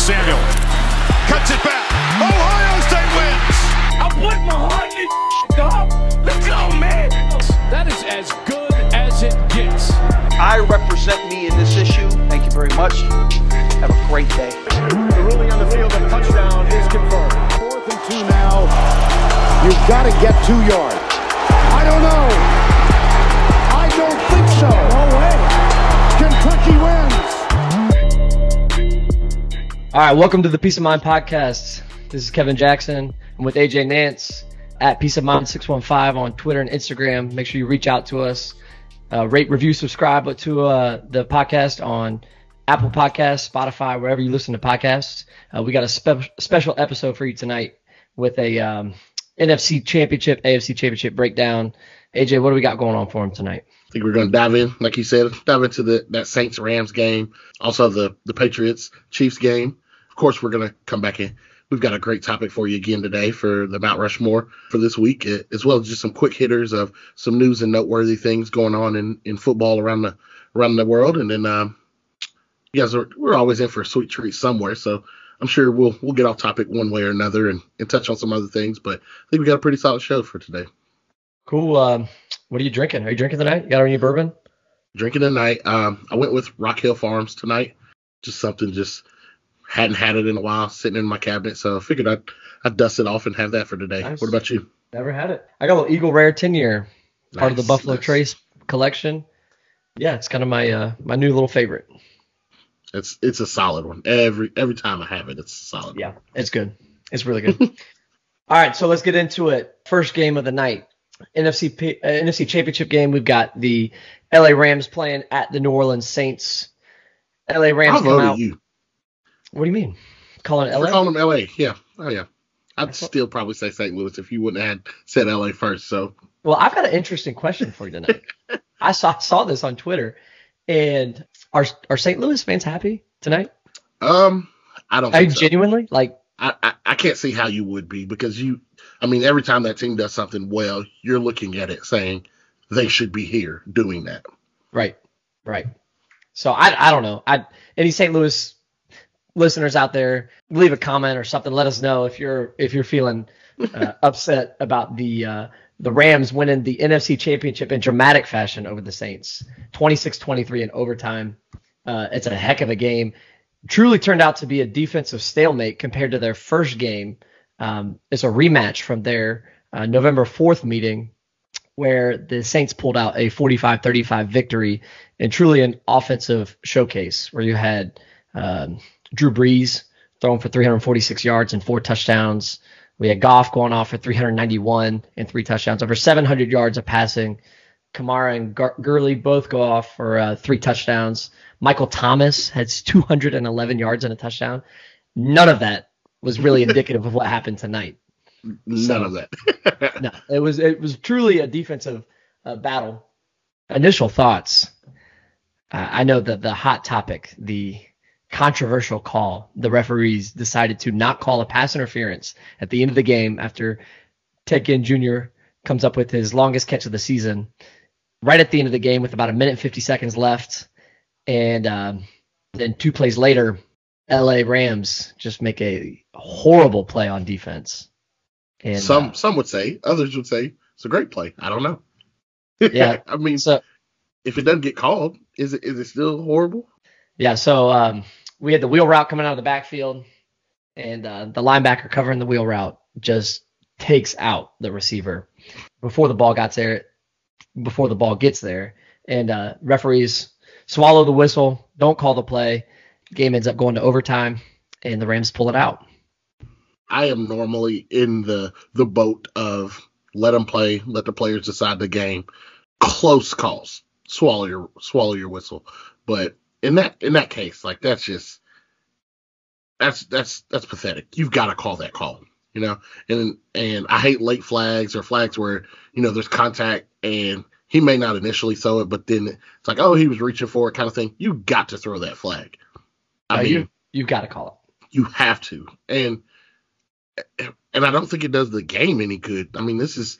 Samuel cuts it back. Ohio State wins. I put my heart in this dog. Let's go, man. That is as good as it gets. I represent me in this issue. Thank you very much. Have a great day. The ruling on the field of touchdown is confirmed. Fourth and two now. You've got to get two yards. I don't know. I don't think so. No way. All right, welcome to the Peace of Mind podcast. This is Kevin Jackson. I'm with AJ Nance at Peace of Mind 615 on Twitter and Instagram. Make sure you reach out to us. Uh, rate, review, subscribe to uh, the podcast on Apple Podcasts, Spotify, wherever you listen to podcasts. Uh, we got a spe- special episode for you tonight with a um, NFC Championship, AFC Championship breakdown. AJ, what do we got going on for him tonight? I think we're going to dive in, like you said, dive into the that Saints Rams game, also the the Patriots Chiefs game. Of course, we're going to come back in. We've got a great topic for you again today for the Mount Rushmore for this week, eh, as well as just some quick hitters of some news and noteworthy things going on in, in football around the around the world. And then um, you guys are we're always in for a sweet treat somewhere, so I'm sure we'll we'll get off topic one way or another and, and touch on some other things. But I think we got a pretty solid show for today. Cool. Um, what are you drinking? Are you drinking tonight? You got any bourbon? Drinking tonight. Um, I went with Rock Hill Farms tonight. Just something just hadn't had it in a while, sitting in my cabinet. So I figured I'd I'd dust it off and have that for today. Nice. What about you? Never had it. I got a little Eagle Rare 10 year, part of the Buffalo nice. Trace collection. Yeah, it's kind of my uh, my new little favorite. It's it's a solid one. Every every time I have it, it's a solid. Yeah, it's good. It's really good. All right, so let's get into it. First game of the night, NFC P- uh, NFC Championship game. We've got the LA Rams playing at the New Orleans Saints. LA Rams I'll come out. you. What do you mean? Calling We're LA? calling them LA. Yeah. Oh yeah. I'd thought- still probably say St. Louis if you wouldn't have had said LA first. So Well, I've got an interesting question for you tonight. I saw saw this on Twitter, and are are St. Louis fans happy tonight? um, I don't I so. genuinely like. I, I I can't see how you would be because you. I mean, every time that team does something well, you're looking at it saying they should be here doing that. Right, right. So I, I don't know. I any St. Louis listeners out there, leave a comment or something. Let us know if you're if you're feeling uh, upset about the uh, the Rams winning the NFC Championship in dramatic fashion over the Saints, 26-23 in overtime. Uh, it's a heck of a game. Truly turned out to be a defensive stalemate compared to their first game. Um, it's a rematch from their uh, November 4th meeting where the Saints pulled out a 45-35 victory and truly an offensive showcase where you had um, Drew Brees throwing for 346 yards and four touchdowns. We had Goff going off for 391 and three touchdowns, over 700 yards of passing. Kamara and Gur- Gurley both go off for uh, three touchdowns. Michael Thomas has 211 yards and a touchdown. None of that was really indicative of what happened tonight. None So- of that. No, it was it was truly a defensive uh, battle. Initial thoughts. Uh, I know that the hot topic, the controversial call, the referees decided to not call a pass interference at the end of the game after Ted Ginn Jr. comes up with his longest catch of the season, right at the end of the game with about a minute and 50 seconds left, and um, then two plays later, L.A. Rams just make a horrible play on defense. And some uh, some would say, others would say it's a great play. I don't know. Yeah. I mean, so if it doesn't get called, is it is it still horrible? Yeah, so um, we had the wheel route coming out of the backfield, and uh, the linebacker covering the wheel route just takes out the receiver before the ball got there, before the ball gets there, and uh, referees swallow the whistle, don't call the play. Game ends up going to overtime, and the Rams pull it out. I am normally in the the boat of let them play, let the players decide the game. Close calls, swallow your swallow your whistle. But in that in that case, like that's just that's that's that's pathetic. You've got to call that call, you know. And and I hate late flags or flags where you know there's contact and he may not initially throw it, but then it's like oh he was reaching for it kind of thing. You got to throw that flag. I Uh, mean, you you've got to call it. you have to. And and I don't think it does the game any good. I mean, this is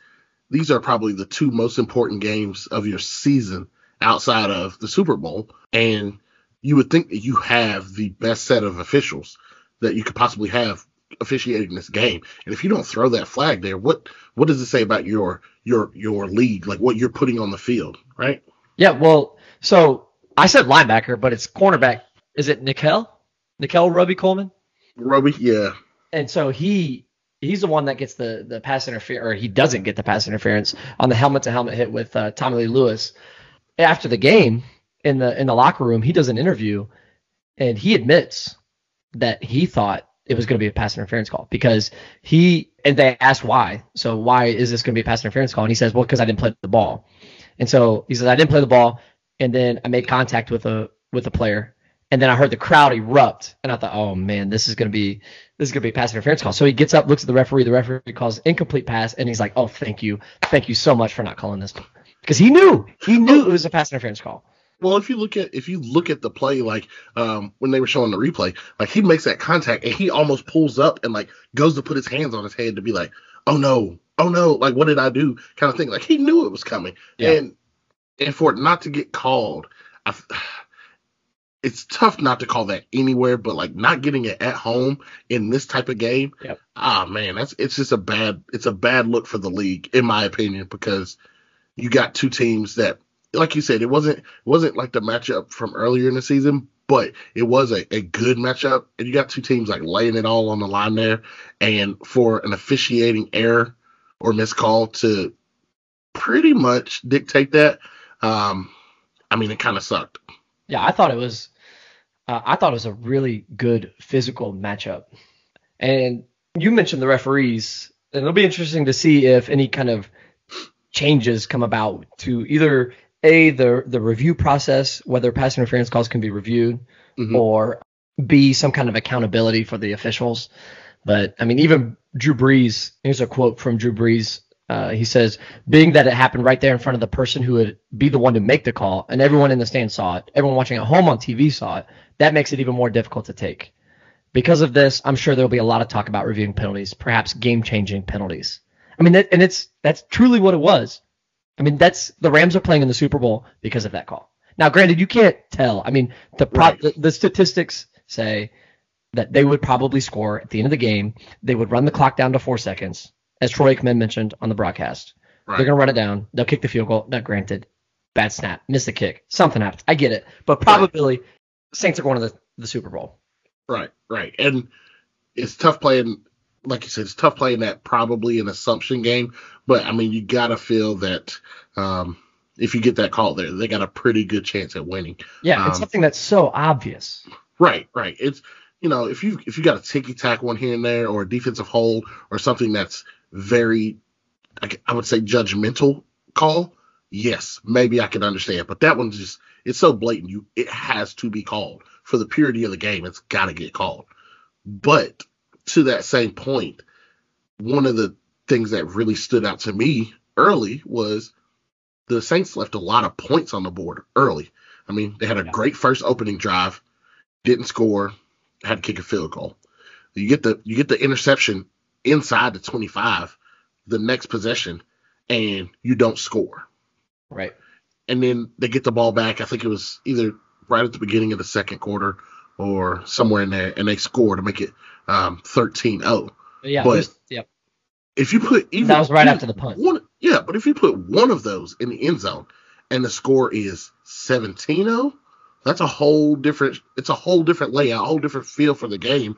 these are probably the two most important games of your season outside of the Super Bowl. And you would think that you have the best set of officials that you could possibly have officiating this game. And if you don't throw that flag there, what what does it say about your your your league, like what you're putting on the field, right? Yeah, well, so I said linebacker, but it's cornerback. Is it Nickell? Nickel Roby Coleman? Robey, yeah. And so he he's the one that gets the the pass interference, or he doesn't get the pass interference on the helmet to helmet hit with uh, Tommy Lee Lewis. After the game in the in the locker room, he does an interview, and he admits that he thought it was going to be a pass interference call because he and they asked why. So why is this going to be a pass interference call? And he says, well, because I didn't play the ball. And so he says I didn't play the ball, and then I made contact with a with a player, and then I heard the crowd erupt, and I thought, oh man, this is going to be this is going to be a pass interference call. So he gets up, looks at the referee. The referee calls incomplete pass, and he's like, oh, thank you, thank you so much for not calling this because he knew he knew it was a pass interference call. Well, if you look at if you look at the play, like um, when they were showing the replay, like he makes that contact and he almost pulls up and like goes to put his hands on his head to be like, oh no, oh no, like what did I do? Kind of thing. Like he knew it was coming, Yeah. and and for it not to get called, I, it's tough not to call that anywhere, but like not getting it at home in this type of game, Yep. ah man, that's it's just a bad it's a bad look for the league in my opinion because you got two teams that like you said, it wasn't wasn't like the matchup from earlier in the season, but it was a, a good matchup. And you got two teams like laying it all on the line there. And for an officiating error or miscall to pretty much dictate that, um, I mean, it kind of sucked. Yeah, I thought it was. Uh, I thought it was a really good physical matchup, and you mentioned the referees, and it'll be interesting to see if any kind of changes come about to either a the the review process, whether pass interference calls can be reviewed, Mhm. or b some kind of accountability for the officials. But I mean, even Drew Brees. Here's a quote from Drew Brees. Uh, he says, "Being that it happened right there in front of the person who would be the one to make the call, and everyone in the stand saw it, everyone watching at home on TV saw it, that makes it even more difficult to take. Because of this, I'm sure there'll be a lot of talk about reviewing penalties, perhaps game-changing penalties. I mean, that, and it's that's truly what it was. I mean, that's the Rams are playing in the Super Bowl because of that call. Now, granted, you can't tell. I mean, the pro, Right. the, the statistics say that they would probably score at the end of the game. They would run the clock down to four seconds, as Troy Aikman mentioned on the broadcast. Right. They're gonna run it down. They'll kick the field goal. Not granted, bad snap, miss the kick, something happens. I get it, but probably Saints are going to the, the Super Bowl. Right, right. And it's tough playing, like you said, it's tough playing that probably an assumption game. But I mean, you got to feel that um, if you get that call there, they got a pretty good chance at winning. Yeah, it's Um, something that's so obvious. Right, right. It's you know if you if you got a ticky tack one here and there or a defensive hold or something that's very, I would say judgmental call. Yes, maybe I can understand, but that one's just it's so blatant. You it has to be called for the purity of the game. It's got to get called. But to that same point, one of the things that really stood out to me early was the Saints left a lot of points on the board early. I mean, they had a great first opening drive, didn't score, had to kick a field goal. You get the you get the interception inside the 25, the next possession, and you don't score. Right. And then they get the ball back. I think it was either right at the beginning of the second quarter or somewhere in there, and they score to make it um, 13-0. Yeah. But- was- yep. If you put even That was right even after the punt. One, yeah, but if you put one of those in the end zone and the score is 17-0, that's a whole different. It's a whole different layout, a whole different feel for the game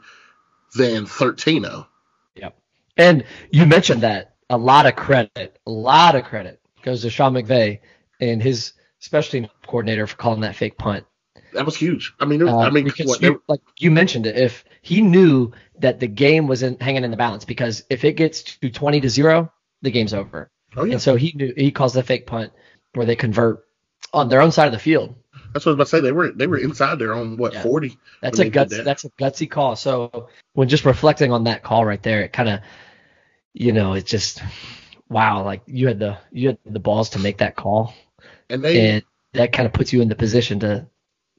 than oh. 13-0. Yep. And you mentioned that a lot of credit, a lot of credit goes to Sean McVay and his special team coordinator for calling that fake punt. That was huge. I mean, was, Uh, I mean, what, you, like you mentioned it, if he knew that the game was in, hanging in the balance, because if it gets to twenty to zero, the game's over. oh yeah, And so he knew he calls the fake punt where they convert on their own side of the field. that's what I was about to say. They were they were inside their own what Yeah. 40. That's a they did guts. that. That's a gutsy call. So when just reflecting on that call right there, it kind of, you know, it just, wow, like you had the you had the balls to make that call, And they and that kind of puts you in the position to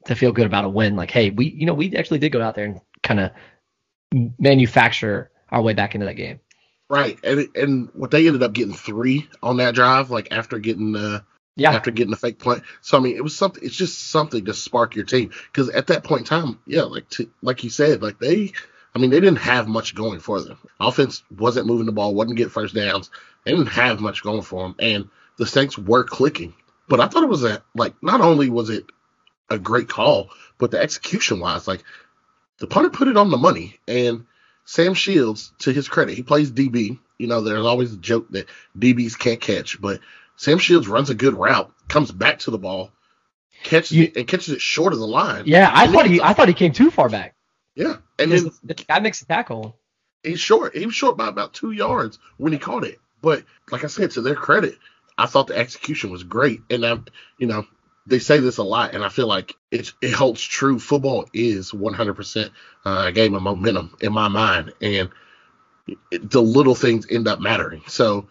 to feel good about a win. Like, hey, we you know we actually did go out there and kind of manufacture our way back into that game. right and and what they ended up getting three on that drive, like after getting uh Yeah, after getting the fake punt. So I mean, it was something. It's just something to spark your team because at that point in time, yeah, like to, like you said, like they I mean, they didn't have much going for them. Offense wasn't moving the ball, wasn't getting first downs. They didn't have much going for them, and the Saints were clicking. But I thought it was a like not only was it a great call, but the execution wise, like the punter put it on the money. And Sam Shields, to his credit, he plays DB. You know, there's always a joke that DBs can't catch, but Sam Shields runs a good route, comes back to the ball, catches You- it, and catches it short of the line. Yeah, I thought he I thought he came too far back. yeah, and then The guy makes a tackle. he's short. He was short by about two yards when he caught it. But like I said, to their credit, I thought the execution was great. And I'm, you know, they say this a lot, and I feel like it it holds true. Football is 100% uh, a game of momentum in my mind, and it, the little things end up mattering. So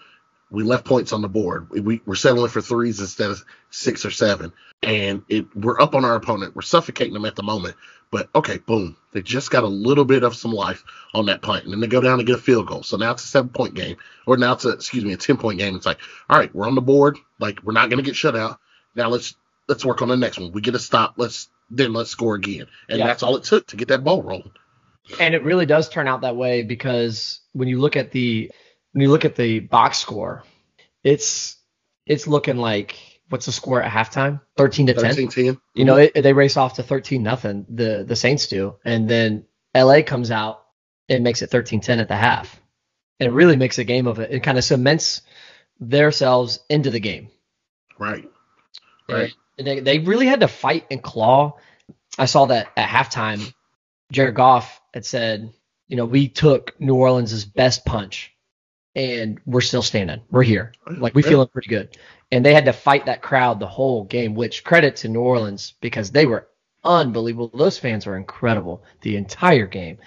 we left points on the board. We, we we're settling for threes instead of six or seven, and it we're up on our opponent. We're suffocating them at the moment. But okay, boom, they just got a little bit of some life on that punt, and then they go down and get a field goal. So now it's a seven point game, or now it's a excuse me a ten point game. It's like, all right, we're on the board. Like we're not gonna get shut out. Now let's let's work on the next one. We get a stop. Let's then let's score again, and Yeah. that's all it took to get that ball rolling. And it really does turn out that way because when you look at the when you look at the box score, it's it's looking like what's the score at halftime? 13 to 10. 13-10. You know, mm-hmm. it, they race off to 13 nothing. The the Saints do, and then LA comes out and makes it 13-10 at the half. And it really makes a game of it. It kind of cements themselves into the game. right, right. They, they really had to fight and claw. I saw that at halftime. Jared Goff had said, you know, we took New Orleans' best punch and we're still standing. We're here. Like we feeling pretty good. And they had to fight that crowd the whole game, which credit to New Orleans because they were unbelievable. Those fans were incredible the entire game.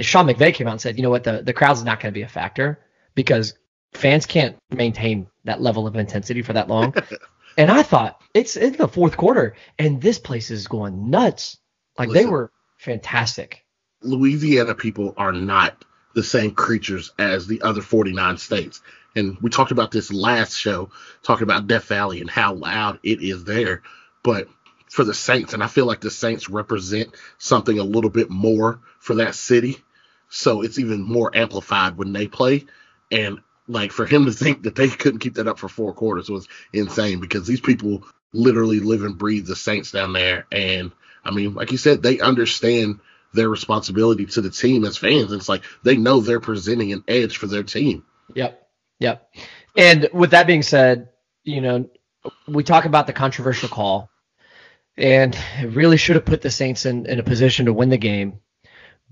Sean McVay came out and said, you know what, the, the crowd's not going to be a factor because fans can't maintain that level of intensity for that long. and I thought it's in the fourth quarter and this place is going nuts. Like they were fantastic. Louisiana people are not the same creatures as the other 49 states. And we talked about this last show, talking about Death Valley and how loud it is there. But for the Saints, and I feel like the Saints represent something a little bit more for that city. So it's even more amplified when they play. And like for him to think that they couldn't keep that up for four quarters was insane because these people literally live and breathe the Saints down there. And I mean, like you said, they understand their responsibility to the team as fans. It's like they know they're presenting an edge for their team. Yep. Yep. And with that being said, you know, we talk about the controversial call, and it really should have put the Saints in, in a position to win the game.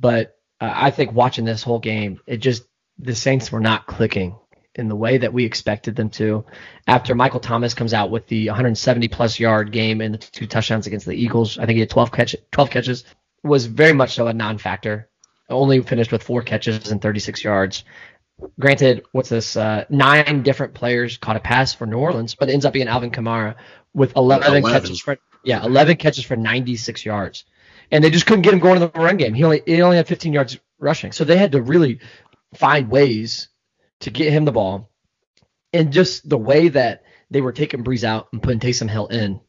But uh, I think watching this whole game, it just, the Saints were not clicking in the way that we expected them to. After Michael Thomas comes out with the 170 plus yard game and the two touchdowns against the Eagles, I think he had 12 catch 12 catches, was very much so a non-factor. Only finished with four catches and 36 yards. Granted, what's this? Uh, nine different players caught a pass for New Orleans, but it ends up being Alvin Kamara with 11, 11. catches for yeah 11 catches for 96 yards, and they just couldn't get him going in the run game. He only he only had 15 yards rushing, so they had to really find ways to get him the ball, and just the way that they were taking Brees out and putting Taysom Hill in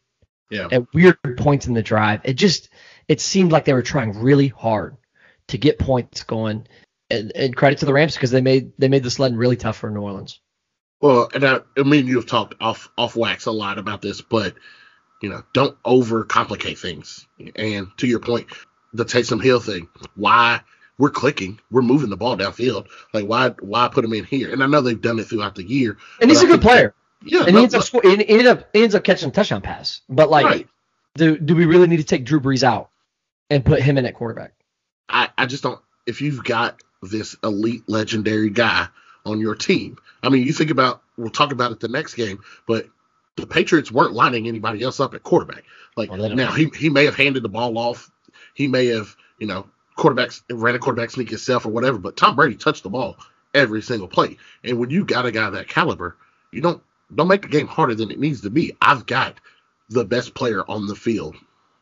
Yeah. at weird points in the drive. It just it seemed like they were trying really hard to get points going. And, and credit to the Rams because they made they made the sledding really tough for New Orleans. Well, and I, I mean, you've talked off off wax a lot about this, but you know, don't overcomplicate things. And to your point, the Taysom Hill thing, why we're clicking, we're moving the ball downfield. Like why why put him in here? And I know they've done it throughout the year. And he's a I good player. that- yeah, And no, he ends up sco- he ended up he ends up catching a touchdown pass. But like, Right. do do we really need to take Drew Brees out and put him in at quarterback? I, I just don't. If you've got this elite, legendary guy on your team, I mean, you think about. We'll talk about it the next game, but the Patriots weren't lining anybody else up at quarterback. Like Well, now, he he may have handed the ball off. He may have, you know, quarterbacks ran a quarterback sneak himself or whatever. But Tom Brady touched the ball every single play. And when you got a guy that caliber, you don't don't make the game harder than it needs to be. I've got the best player on the field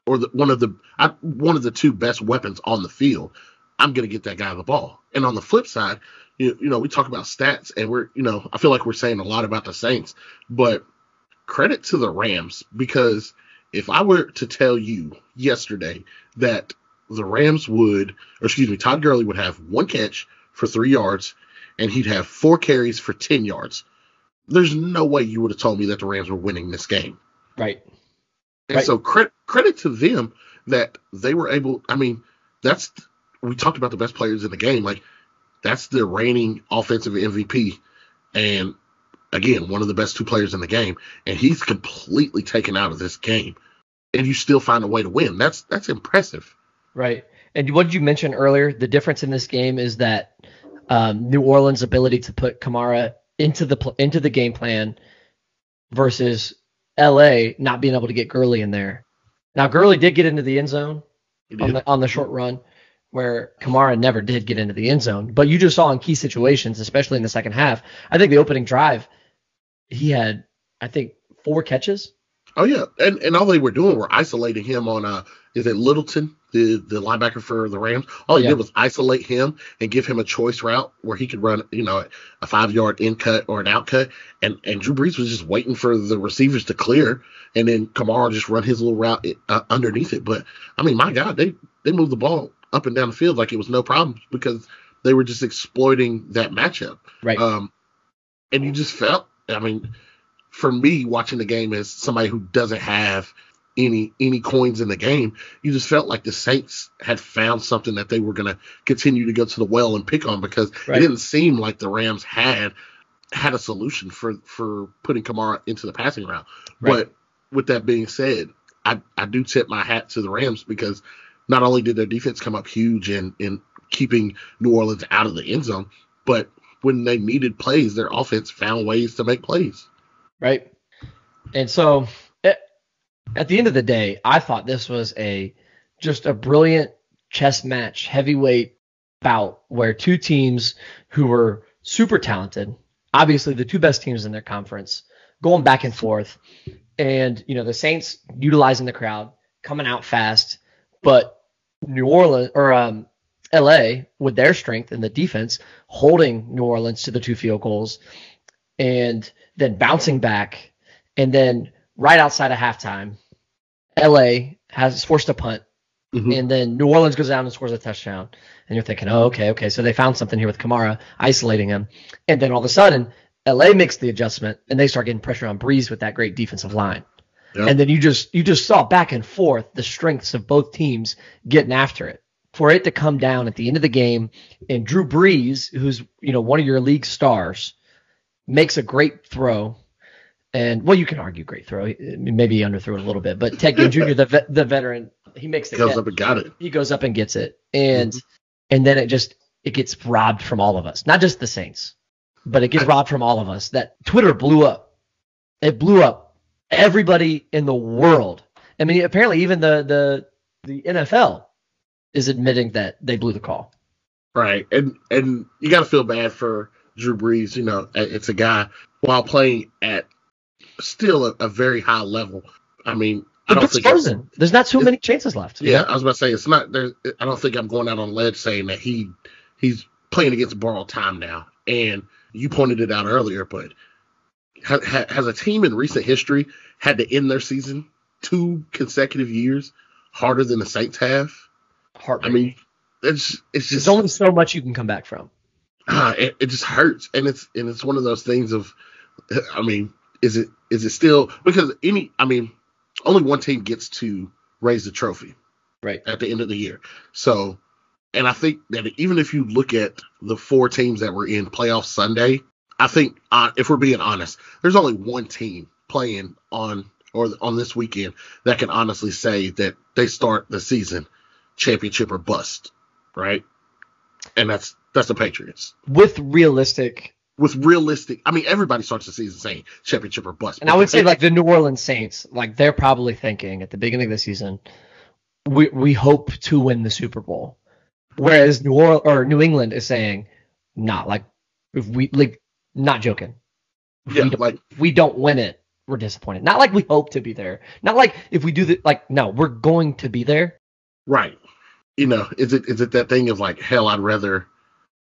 or the, one of the I, one of the two best weapons on the field, I'm going to get that guy the ball. And on the flip side, you, you know, we talk about stats and we're, you know, I feel like we're saying a lot about the Saints, but credit to the Rams because if I were to tell you yesterday that the Rams would, or excuse me, Todd Gurley would have one catch for three yards, and he'd have four carries for ten yards. There's no way you would have told me that the Rams were winning this game. Right. And Right. so credit credit to them that they were able. I mean, that's we talked about the best players in the game. Like that's the reigning offensive MVP, and again, one of the best two players in the game, and he's completely taken out of this game, and you still find a way to win. That's that's impressive. Right. And what did you mention earlier? The difference in this game is that um, New Orleans' ability to put Kamara into the pl- into the game plan versus LA not being able to get Gurley in there. Now Gurley did get into the end zone on the on the short run, where Kamara never did get into the end zone. But you just saw in key situations, especially in the second half. I think the opening drive, he had I think four catches. Oh yeah, and and all they were doing were isolating him on uh is it Littleton, the the linebacker for the Rams. All he Yeah. did was isolate him and give him a choice route where he could run, you know, a five yard in cut or an out cut, and and Drew Brees was just waiting for the receivers to clear, and then Kamara just run his little route uh, underneath it. But I mean, my God, they they moved the ball up and down the field like it was no problem because they were just exploiting that matchup. Right. Um, and you just felt, I mean, for me watching the game as somebody who doesn't have any any coins in the game, you just felt like the Saints had found something that they were going to continue to go to the well and pick on because Right. it didn't seem like the Rams had had a solution for for putting Kamara into the passing route. Right. But with that being said, I I do tip my hat to the Rams because not only did their defense come up huge in in keeping New Orleans out of the end zone, but when they needed plays, their offense found ways to make plays. right? And so, at the end of the day, I thought this was a just a brilliant chess match, heavyweight bout where two teams who were super talented, obviously the two best teams in their conference, going back and forth, and you know the Saints utilizing the crowd, coming out fast, but New Orleans or um, L.A. with their strength in the defense, holding New Orleans to the two field goals, and then bouncing back, and then right outside of halftime, LA has forced a punt, Mhm. and then New Orleans goes down and scores a touchdown, and you're thinking, oh, okay, okay, so they found something here with Kamara isolating him, and then all of a sudden, LA makes the adjustment, and they start getting pressure on Brees with that great defensive line. Yep. And then you just you just saw back and forth the strengths of both teams getting after it. For it to come down at the end of the game, and Drew Brees, who's you know one of your league stars, makes a great throw. And well, you can argue great throw. Maybe he underthrew it a little bit, but Ted Ginn Jr., the vet, the veteran, he makes the Goes catch. up and got it. He goes up and gets it, and mm-hmm. and then it just it gets robbed from all of us, not just the Saints, but it gets robbed from all of us. That Twitter blew up. It blew up. Everybody in the world. I mean, apparently even the the the NFL is admitting that they blew the call. Right. And and you got to feel bad for Drew Brees. You know, it's a guy while playing at still a, a very high level. I mean, I don't think. frozen. There's not too many chances left. Yeah, I was about to say it's not. There, I don't think I'm going out on a ledge saying that he he's playing against borrowed time now. And you pointed it out earlier, but ha, ha, has a team in recent history had to end their season two consecutive years harder than the Saints have? I mean, it's it's just there's only so much you can come back from. ah, it, it just hurts, and it's and it's one of those things of, I mean, is it is it still because any I mean, only one team gets to raise the trophy Right. at the end of the year, so, and I think that even if you look at the four teams that were in playoff Sunday, I think uh, if we're being honest, there's only one team playing on or on this weekend that can honestly say that they start the season championship or bust, right? And that's that's the Patriots With realistic with realistic. I mean, everybody starts the season saying championship or bust. And I would say like the New Orleans Saints, like they're probably thinking at the beginning of the season, we we hope to win the Super Bowl. Whereas New Orleans or New England is saying, not like if we like not joking. If yeah, we, don't, like we don't win it, we're disappointed. Not like we hope to be there. Not like if we do the like no, we're going to be there. right. You know, is it is it that thing of like hell? I'd rather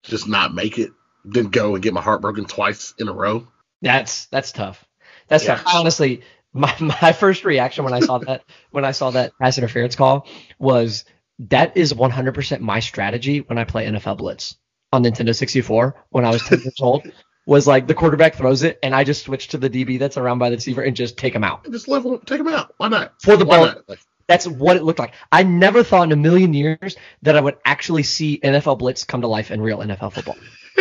just not make it than go and get my heart broken twice in a row. That's that's tough. That's Yeah. tough. Honestly, my my first reaction when I saw that when I saw that pass interference call was that is 100% my strategy when I play NFL Blitz on Nintendo 64 when I was 10 years old. Was like the quarterback throws it, and I just switch to the DB that's around by the receiver and just take him out Just level, take them out. Why not? for the Why ball. Like, That's what it looked like. I never thought in a million years that I would actually see NFL Blitz come to life in real NFL football,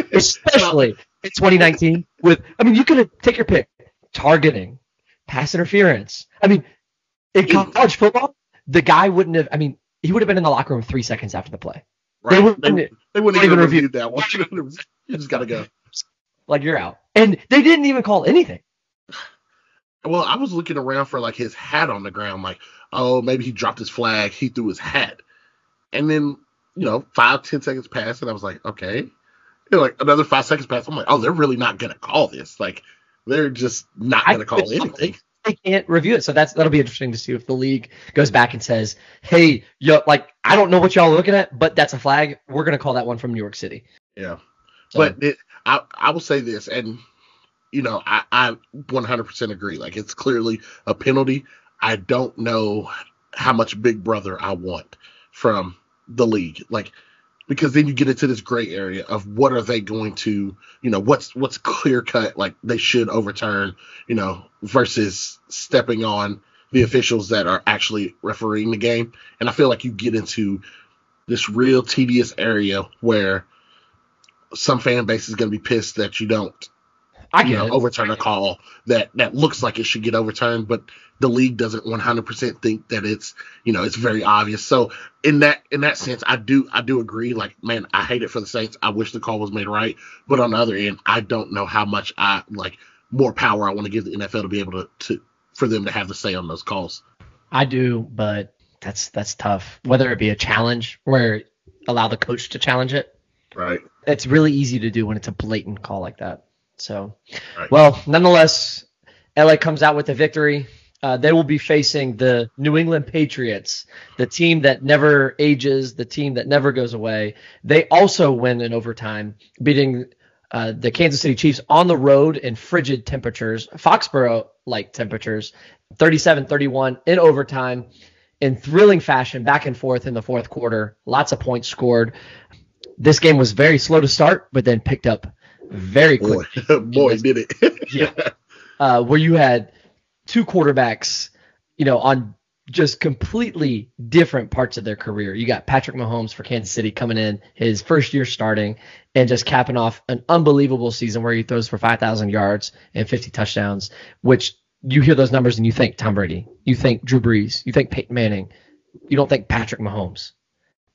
especially in 2019. With, I mean, you could take your pick: targeting, pass interference. I mean, in college football, the guy wouldn't have. I mean, he would have been in the locker room three seconds after the play. right? They wouldn't- They, they wouldn't even even review- review that one. you just gotta go. Like you're out, and they didn't even call anything. Well, I was looking around for like his hat on the ground, like, oh, maybe he dropped his flag, he threw his hat. And then, you know, five, ten seconds passed, and I was like, okay. Like another five seconds pass. I'm like, oh, they're really not gonna call this. Like, they're just not gonna call couldn't- anything. They can't review it, so that's that'll be interesting to see if the league goes back and says, "Hey, yo, like I don't know what y'all are looking at, but that's a flag. We're gonna call that one from New York City." Yeah. So- But it, I, I will say this, and you know, I, I 100% agree. Like, it's clearly a penalty. I don't know how much Big Brother I want from the league. Like, because then you get into this gray area of what are they going to, you know, what's what's clear cut like they should overturn, you know, versus stepping on the officials that are actually refereeing the game. And I feel like you get into this real tedious area where some fan base is going to be pissed that you don't I get overturn a call that that looks like it should get overturned, but the league doesn't 100% think that it's you know it's very obvious. So in that in that sense, I do I do agree. Like man, I hate it for the Saints. I wish the call was made right, but on the other end, I don't know how much I like more power I want to give the NFL to be able to to for them to have the say on those calls. I do, but that's that's tough. Whether it be a challenge where allow the coach to challenge it, Right. it's really easy to do when it's a blatant call like that. So, Right. well, nonetheless, LA comes out with a victory. Uh, they will be facing the New England Patriots, the team that never ages, the team that never goes away. They also win in overtime, beating uh, the Kansas City Chiefs on the road in frigid temperatures, Foxborough like temperatures, 37 31 in overtime in thrilling fashion, back and forth in the fourth quarter. Lots of points scored. This game was very slow to start, but then picked up very Boy, boy, did it. Yeah. uh, where you had two quarterbacks, you know, on just completely different parts of their career. You got Patrick Mahomes for Kansas City coming in his first year starting and just capping off an unbelievable season where he throws for 5,000 yards and 50 touchdowns, which you hear those numbers and you think Tom Brady, you think Drew Brees, you think Peyton Manning, you don't think Patrick Mahomes.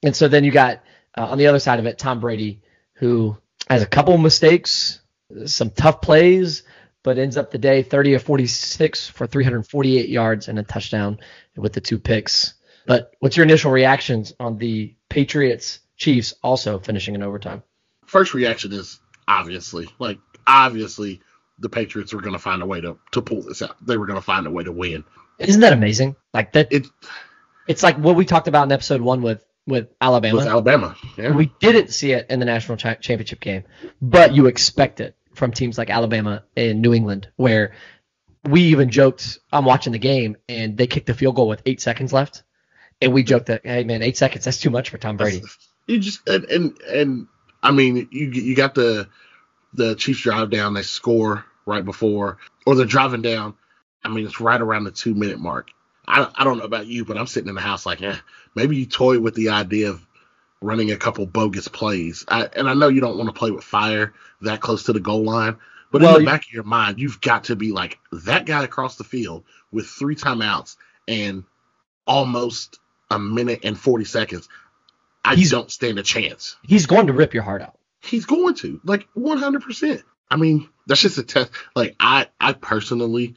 And so then you got uh, on the other side of it, Tom Brady, who has a couple mistakes, some tough plays, but ends up the day 30 of 46 for 348 yards and a touchdown with the two picks. But what's your initial reactions on the Patriots Chiefs also finishing in overtime? First reaction is obviously like obviously the Patriots were going to find a way to to pull this out. They were going to find a way to win. Isn't that amazing? Like that, It it's like what we talked about in episode one with with Alabama. With Alabama. Yeah. We didn't see it in the national cha- championship game, but you expect it from teams like Alabama and New England, where we even joked. I'm watching the game and they kicked the field goal with eight seconds left, and we joked that, hey man, eight seconds that's too much for Tom Brady. You just and and and I mean you you got the the Chiefs drive down, they score right before, or they're driving down. I mean it's right around the two minute mark. I I don't know about you, but I'm sitting in the house like, eh, maybe you toy with the idea of running a couple bogus plays. I, and I know you don't want to play with fire that close to the goal line, but Well, in the back of your mind, you've got to be like that guy across the field with three timeouts and almost a minute and 40 seconds. I don't stand a chance. He's going to rip your heart out. He's going to like 100%. I mean, that's just a test. Like I, I personally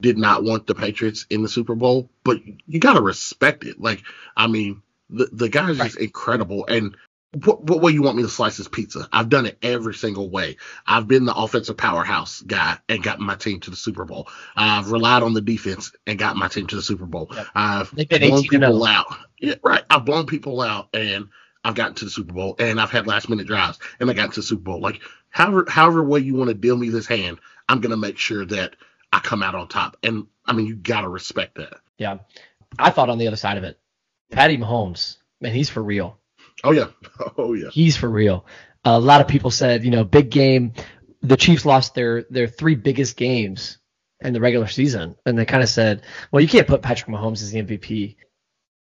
did not want the Patriots in the Super Bowl, but you got to respect it. Like, I mean, the the guy is just incredible. And what what way you want me to slice this pizza? I've done it every single way. I've been the offensive powerhouse guy and got my team to the Super Bowl. I've relied on the defense and got my team to the Super Bowl. Yep. I've blown 18 people out. Yeah, right. I've blown people out and I've gotten to the Super Bowl and I've had last minute drives and I got to the Super Bowl. Like however however way you want to deal me this hand, I'm gonna make sure that I come out on top. And I mean you gotta respect that. Yeah. I thought on the other side of it, Patty Mahomes man, he's for real. Oh yeah, oh yeah. He's for real. A lot of people said, you know, big game. The Chiefs lost their their three biggest games in the regular season, and they kind of said, well, you can't put Patrick Mahomes as the MVP.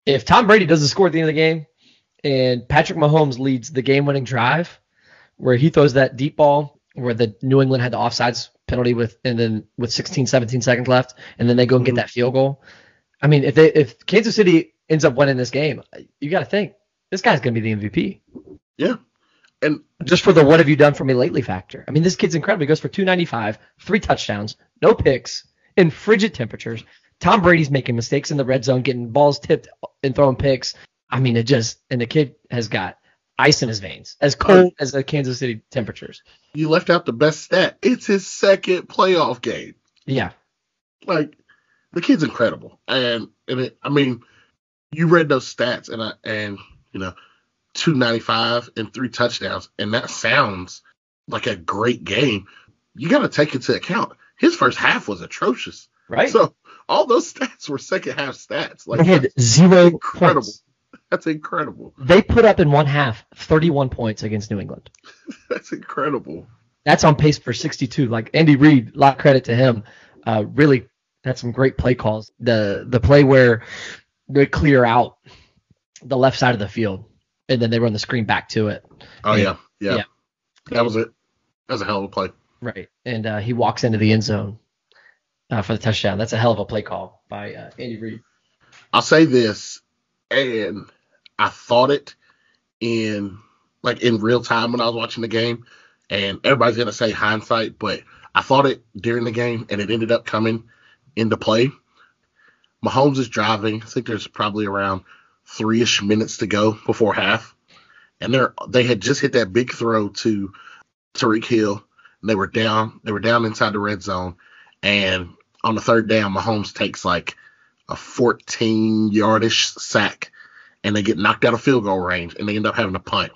If Tom Brady doesn't score at the end of the game, and Patrick Mahomes leads the game-winning drive, where he throws that deep ball where the New England had the offsides penalty with and then with 16, 17 seconds left, and then they go and get mm-hmm. that field goal. I mean, if they if Kansas City ends up winning this game, you got to think this guy's going to be the MVP Yeah. And just for the what have you done for me lately factor. I mean, this kid's incredible. He goes for 295, three touchdowns, no picks, in frigid temperatures. Tom Brady's making mistakes in the red zone, getting balls tipped and throwing picks. I mean, it just and the kid has got ice in his veins, as cold as the Kansas City temperatures. you left out the best stat. It's his second playoff game. Yeah, Like the kid's incredible. And and it, I mean, you read those stats and I and you know, 295 and three touchdowns, and that sounds like a great game. You got to take into account his first half was atrocious. right. So all those stats were second half stats. Like they had zero incredible. points. That's incredible. They put up in one half 31 points against New England. That's incredible. That's on pace for 62. Like Andy Reid, a lot of credit to him. Uh, really had some great play calls. The the play where they clear out the left side of the field and then they run the screen back to it. Oh Yeah. yeah, yeah. Yeah. That was it. That was a hell of a play. Right. And uh, he walks into the end zone uh, for the touchdown. That's a hell of a play call by uh, Andy Reid. I'll say this, and I thought it in like in real time when I was watching the game, and everybody's gonna say hindsight, but I thought it during the game, and it ended up coming into play. Mahomes is driving. I think there's probably around three-ish minutes to go before half, and they're they had just hit that big throw to Tyreek Hill. And they were down. They were down inside the red zone, and on the third down, Mahomes takes like a 14 yardish sack and they get knocked out of field goal range and they end up having to punt.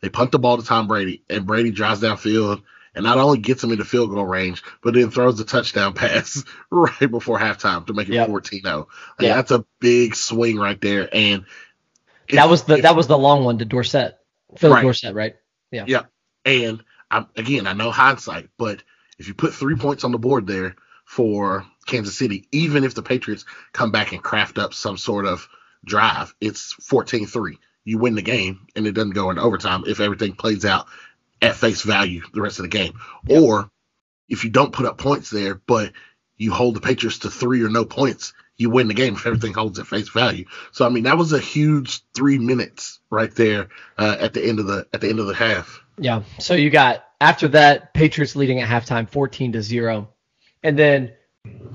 They punt the ball to Tom Brady and Brady drives downfield and not only gets him into field goal range, but then throws a touchdown pass right before halftime to make it Yep. 14 0. Yeah. That's a big swing right there. And That was the that was the long one to Dorsett. Phillip Right. Dorsett, right? Yeah. Yeah. And I, again, I know hindsight, but if you put three points on the board there for Kansas City, even if the Patriots come back and craft up some sort of drive, it's 14 3. You win the game and it doesn't go into overtime if everything plays out at face value the rest of the game. Or if you don't put up points there, but you hold the Patriots to three or no points, you win the game if everything holds at face value. So I mean that was a huge three minutes right there uh, at the end of the at the end of the half. Yeah. So you got after that Patriots leading at halftime 14 to 0. And then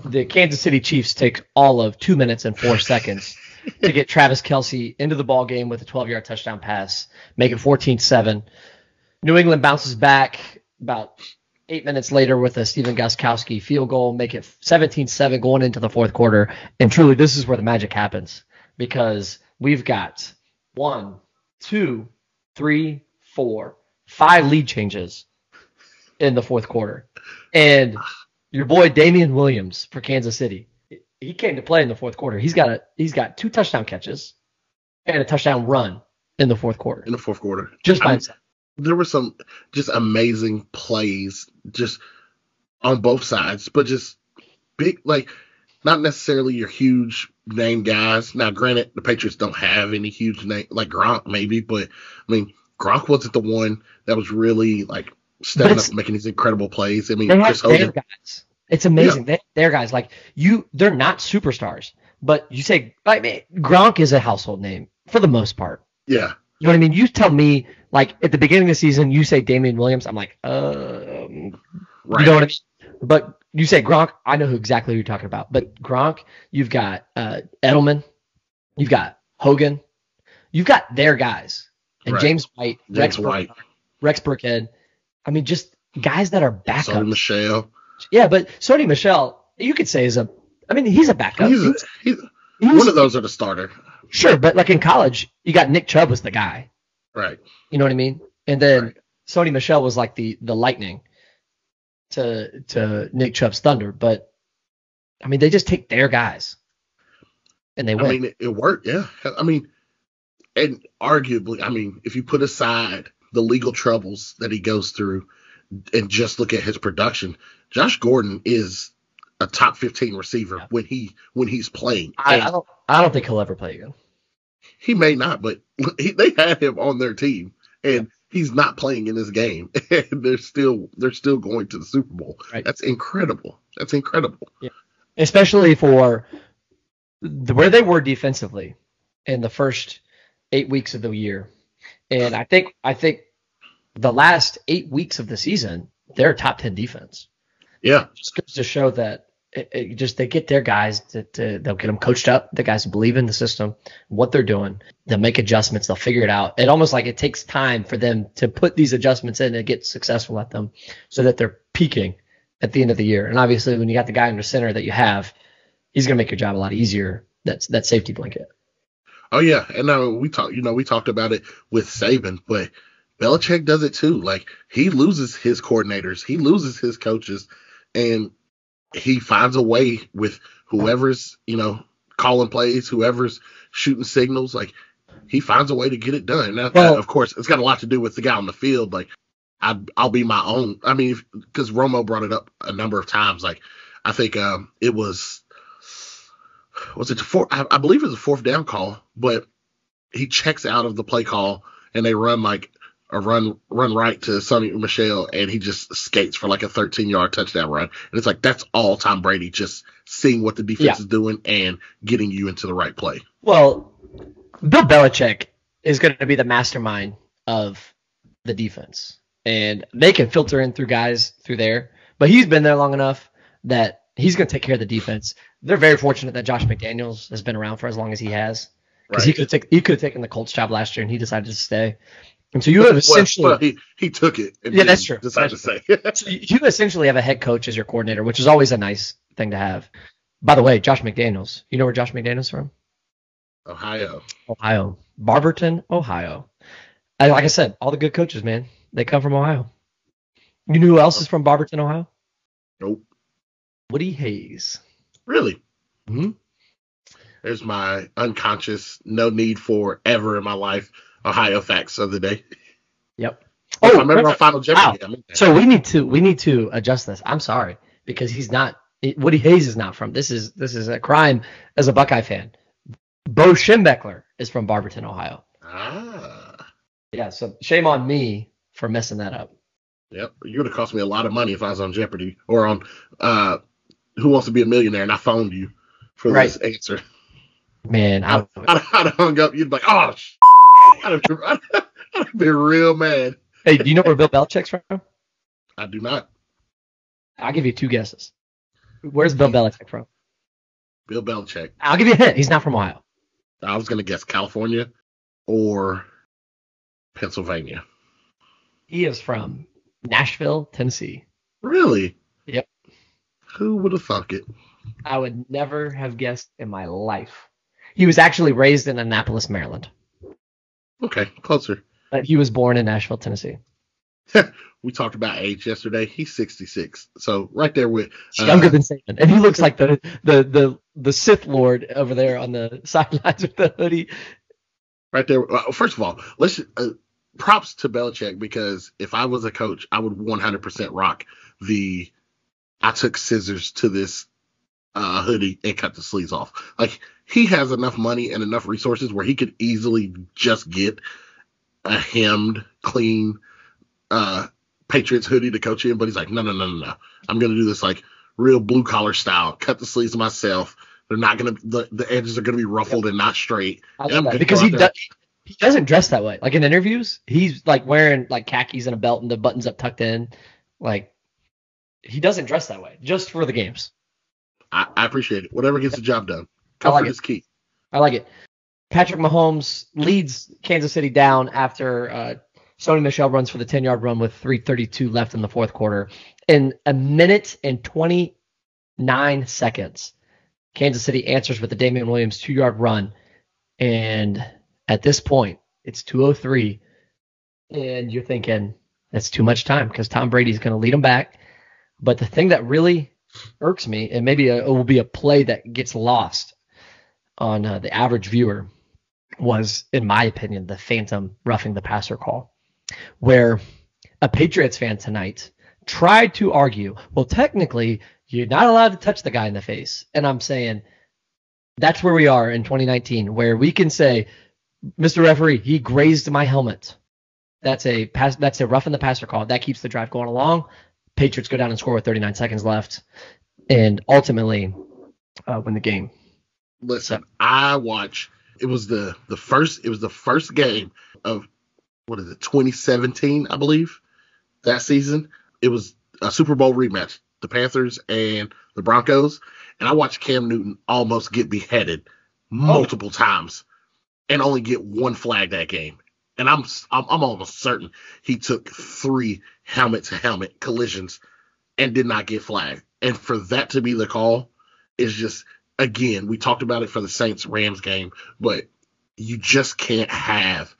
the Kansas City Chiefs take all of 2 minutes and 4 seconds to get Travis Kelce into the ball game with a 12-yard touchdown pass, make it 14-7. New England bounces back about 8 minutes later with a Stephen Gostkowski field goal, make it 17-7 going into the fourth quarter. And truly this is where the magic happens because we've got one, two, three, four, five lead changes in the fourth quarter. And your boy Damien Williams for Kansas City, he came to play in the fourth quarter. He's got a he's got two touchdown catches and a touchdown run in the fourth quarter. in the fourth quarter. Just by I- himself. there were some just amazing plays just on both sides, but just big like not necessarily your huge name guys. Now, granted, the Patriots don't have any huge name like Gronk, maybe, but I mean Gronk wasn't the one that was really like stepping up and making these incredible plays. I mean, They have Chris Hogan, guys. It's amazing. They, their guys like you. They're not superstars, but you say like man, Gronk is a household name for the most part. yeah, You know what I mean? You tell me like at the beginning of the season, you say Damien Williams, I'm like, um, right. You know what I mean? But you say Gronk, I know who exactly who you're talking about. But Gronk, you've got uh, Edelman, you've got Hogan, you've got their guys, and Right. James White, James Rex, Bur- White, Rex Burkhead. I mean, just guys that are backups. Michel. Yeah, but Sony Michel, you could say is a. I mean, he's a backup. He's, a, He's- he's one of those are the starter. Sure, but like in college, you got Nick Chubb was the guy. Right. You know what I mean? And then Right. Sony Michel was like the the lightning to to Nick Chubb's thunder. But I mean, they just take their guys and they I win. mean, it, it worked. Yeah. I mean, and arguably, I mean, if you put aside the legal troubles that he goes through and just look at his production, Josh Gordon is a top 15 receiver when he when he's playing. I, I don't I don't think he'll ever play again. he may not, but he, they had him on their team, and he's not playing in this game, and they're still they're still going to the Super Bowl. Right. That's incredible. That's incredible. Yeah. especially for the, where they were defensively in the first eight weeks of the year. And I think I think the last eight weeks of the season, they're a top ten defense. Yeah, Just goes to show that it, it just they get their guys that they'll get them coached up. The guys believe in the system, what they're doing. They'll make adjustments. They'll figure it out. It almost like it takes time for them to put these adjustments in and get successful at them, so that they're peaking at the end of the year. And obviously, when you got the guy in the center that you have, he's going to make your job a lot easier. That's that safety blanket. Oh yeah, and now we talk. You know, we talked about it with Saban, but Belichick does it too. Like he loses his coordinators, he loses his coaches, and he finds a way with whoever's you know calling plays, whoever's shooting signals. Like he finds a way to get it done. Now, Well- of course, it's got a lot to do with the guy on the field. Like I, I'll be my own. I mean, because Romo brought it up a number of times. Like I think um, it was was it the four? I, I believe it was a fourth down call, but he checks out of the play call and they run like a run run right to Sony Michel and he just skates for like a 13 yard touchdown run. And it's like that's all Tom Brady just seeing what the defense Yeah. is doing and getting you into the right play. Well, Bill Belichick is going to be the mastermind of the defense, and they can filter in through guys through there. But he's been there long enough that he's going to take care of the defense. They're very fortunate that Josh McDaniels has been around for as long as he has, because he could take he could have taken the Colts job last year, and he decided to stay. And so you have essentially well, he, he took it. And Yeah, that's true. That's to say. So you essentially have a head coach as your coordinator, which is always a nice thing to have. By the way, Josh McDaniels, you know where Josh McDaniels is from? Ohio. Ohio, Barberton, Ohio. And like I said, all the good coaches, man, they come from Ohio. You know who else is from Barberton, Ohio? Nope. Woody Hayes. Really. Mhm. There's my unconscious, no need for ever in my life Ohio facts of the day. Yep. Oh, I remember on Final Jeopardy. wow. So we need to we need to adjust this. I'm sorry because he's not Woody Hayes is not from. This is this is a crime as a Buckeye fan. Bo Schembechler is from Barberton, Ohio. ah, Yeah, so shame on me for messing that up. yep. You would have cost me a lot of money if I was on Jeopardy or on uh, Who Wants to Be a Millionaire, and I phoned you for Right. this answer. Man, I, I'd, I'd, I'd have hung up. You'd be like, "Oh, sh-. I'd been, I'd been real mad." hey, do you know where Bill Belichick's from? I do not. I'll give you two guesses. Where's Bill Belichick from? Bill Belichick. I'll give you a hint. He's not from Ohio. I was gonna guess California or Pennsylvania. He is from Nashville, Tennessee. Really? Yep. Who would have thunk it? I would never have guessed in my life. He was actually raised in Annapolis, Maryland, Okay, closer. but he was born in Nashville, Tennessee. we talked about age yesterday. He's 66, so right there with He's younger uh, than Saban, and he looks like the the the the Sith Lord over there on the sidelines with the hoodie. right there. Uh, first of all, let's uh, props to Belichick because if I was a coach, I would 100% rock the. I took scissors to this uh, hoodie and cut the sleeves off. Like he has enough money and enough resources where he could easily just get a hemmed, clean uh, Patriots hoodie to coach in, but he's like, no, no, no, no, no. I'm gonna do this like real blue collar style. Cut the sleeves myself. They're not gonna the, the edges are gonna be ruffled and not straight. And because he does, he doesn't dress that way. Like in interviews, he's like wearing like khakis and a belt and the buttons up tucked in. Like he doesn't dress that way just for the games. I, I appreciate it. Whatever gets the job done. I like Comfort it. is key. I like it. Patrick Mahomes leads Kansas City down after uh, Sony Michel runs for the 10 yard run with 3:32 left in the fourth quarter. In a minute and 29 seconds, Kansas City answers with the Damien Williams two yard run. And at this point, it's 203. And you're thinking, that's too much time because Tom Brady's going to lead them back. But the thing that really irks me, and maybe it will be a play that gets lost on uh, the average viewer, was, in my opinion, the phantom roughing the passer call, where a Patriots fan tonight tried to argue, well, technically, you're not allowed to touch the guy in the face. And I'm saying that's where we are in 2019, where we can say, Mr. Referee, he grazed my helmet. That's a pass. That's a rough in the passer call. That keeps the drive going along. Patriots go down and score with 39 seconds left, and ultimately uh, win the game. Listen, I watch. It was the the first. It was the first game of what is it? 2017, I believe. That season, it was a Super Bowl rematch, the Panthers and the Broncos, and I watched Cam Newton almost get beheaded multiple times and only get one flag that game. And I'm I'm, I'm almost certain he took three helmet to helmet collisions and did not get flagged. And for that to be the call is just again, we talked about it for the Saints Rams game, but you just can't have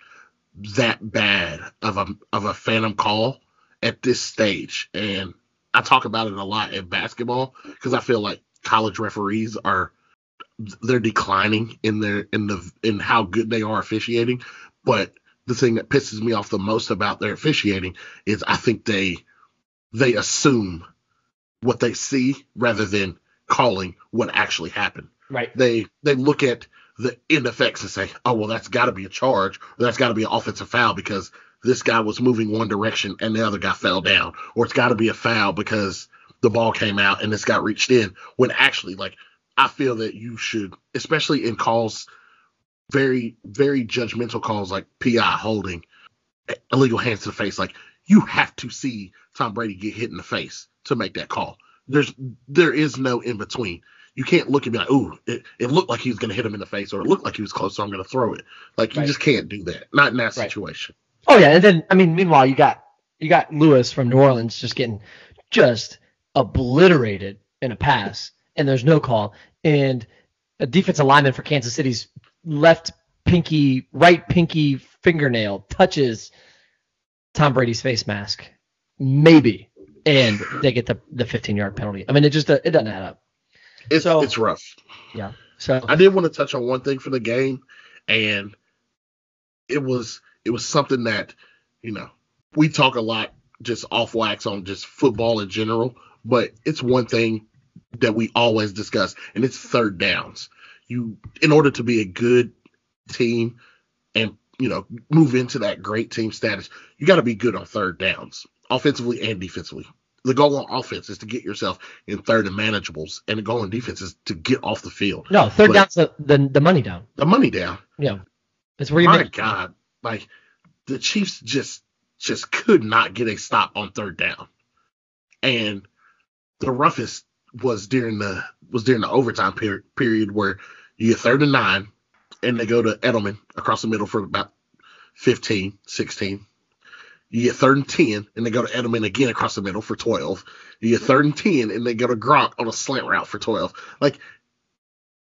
that bad of a of a phantom call at this stage. And I talk about it a lot in basketball because I feel like college referees are they're declining in their in the in how good they are officiating. But the thing that pisses me off the most about their officiating is I think they they assume what they see rather than calling what actually happened. Right. They they look at the end effects and say, oh well, that's got to be a charge, or that's got to be an offensive foul because this guy was moving one direction and the other guy fell down, or it's got to be a foul because the ball came out and this got reached in. When actually, like I feel that you should, especially in calls, very very judgmental calls like PI holding, illegal hands to the face, like you have to see Tom Brady get hit in the face to make that call. There's there is no in between. You can't look and be like, "Ooh, it, it looked like he was going to hit him in the face, or it looked like he was close, so I'm going to throw it." Like you Right. just can't do that. Not in that Right. situation. Oh yeah, and then I mean, meanwhile you got you got Lewis from New Orleans just getting just obliterated in a pass, and there's no call, and a defensive lineman for Kansas City's left pinky, right pinky fingernail touches Tom Brady's face mask, maybe, and they get the the 15 yard penalty. I mean, it just it doesn't add up. It's So- it's rough. Yeah. So I did want to touch on one thing for the game, and it was it was something that you know we talk a lot just off wax on just football in general, but it's one thing that we always discuss, and it's third downs. You, in order to be a good team and you know move into that great team status, you got to be good on third downs, offensively and defensively. The goal on offense is to get yourself in third and manageables, and the goal on defense is to get off the field no, third But- down's the, the the money down. the money down. Yeah, it's where you My make. God, like the Chiefs just just could not get a stop on third down, and the roughest was during the was during the overtime period period where you get third and nine, and they go to Edelman across the middle for about 15, 16. You get third and 10, and they go to Edelman again across the middle for 12. You get third and 10, and they go to Gronk on a slant route for 12. Like,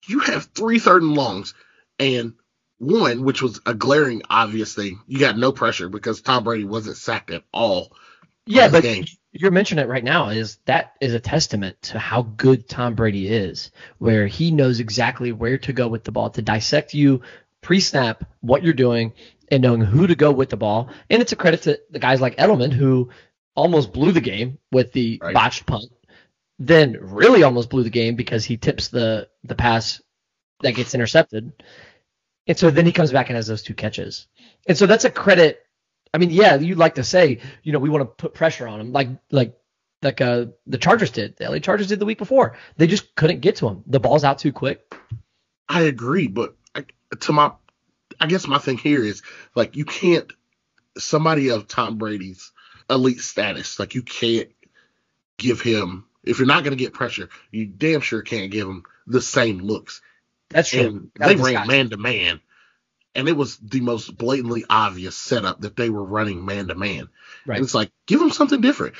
you have three third and longs, and one, which was a glaring obvious thing, you got no pressure because Tom Brady wasn't sacked at all. Yeah, but game. You're mentioning it right now is that is a testament to how good Tom Brady is, where he knows exactly where to go with the ball to dissect you pre-snap what you're doing and knowing who to go with the ball. And it's a credit to the guys like Edelman who almost blew the game with the Right. botched punt, then really almost blew the game because he tips the the pass that gets intercepted. And so then he comes back and has those two catches. And so that's a credit. I mean, yeah, you'd like to say, you know, we want to put pressure on him, like like like uh, the Chargers did. The LA Chargers did the week before. They just couldn't get to him. The ball's out too quick. I agree, but I, to my, I guess my thing here is like you can't somebody of Tom Brady's elite status, like you can't give him if you're not going to get pressure, you damn sure can't give him the same looks. That's true. And That they ran man to man, and it was the most blatantly obvious setup that they were running man to man. Right. And it's like give them something different,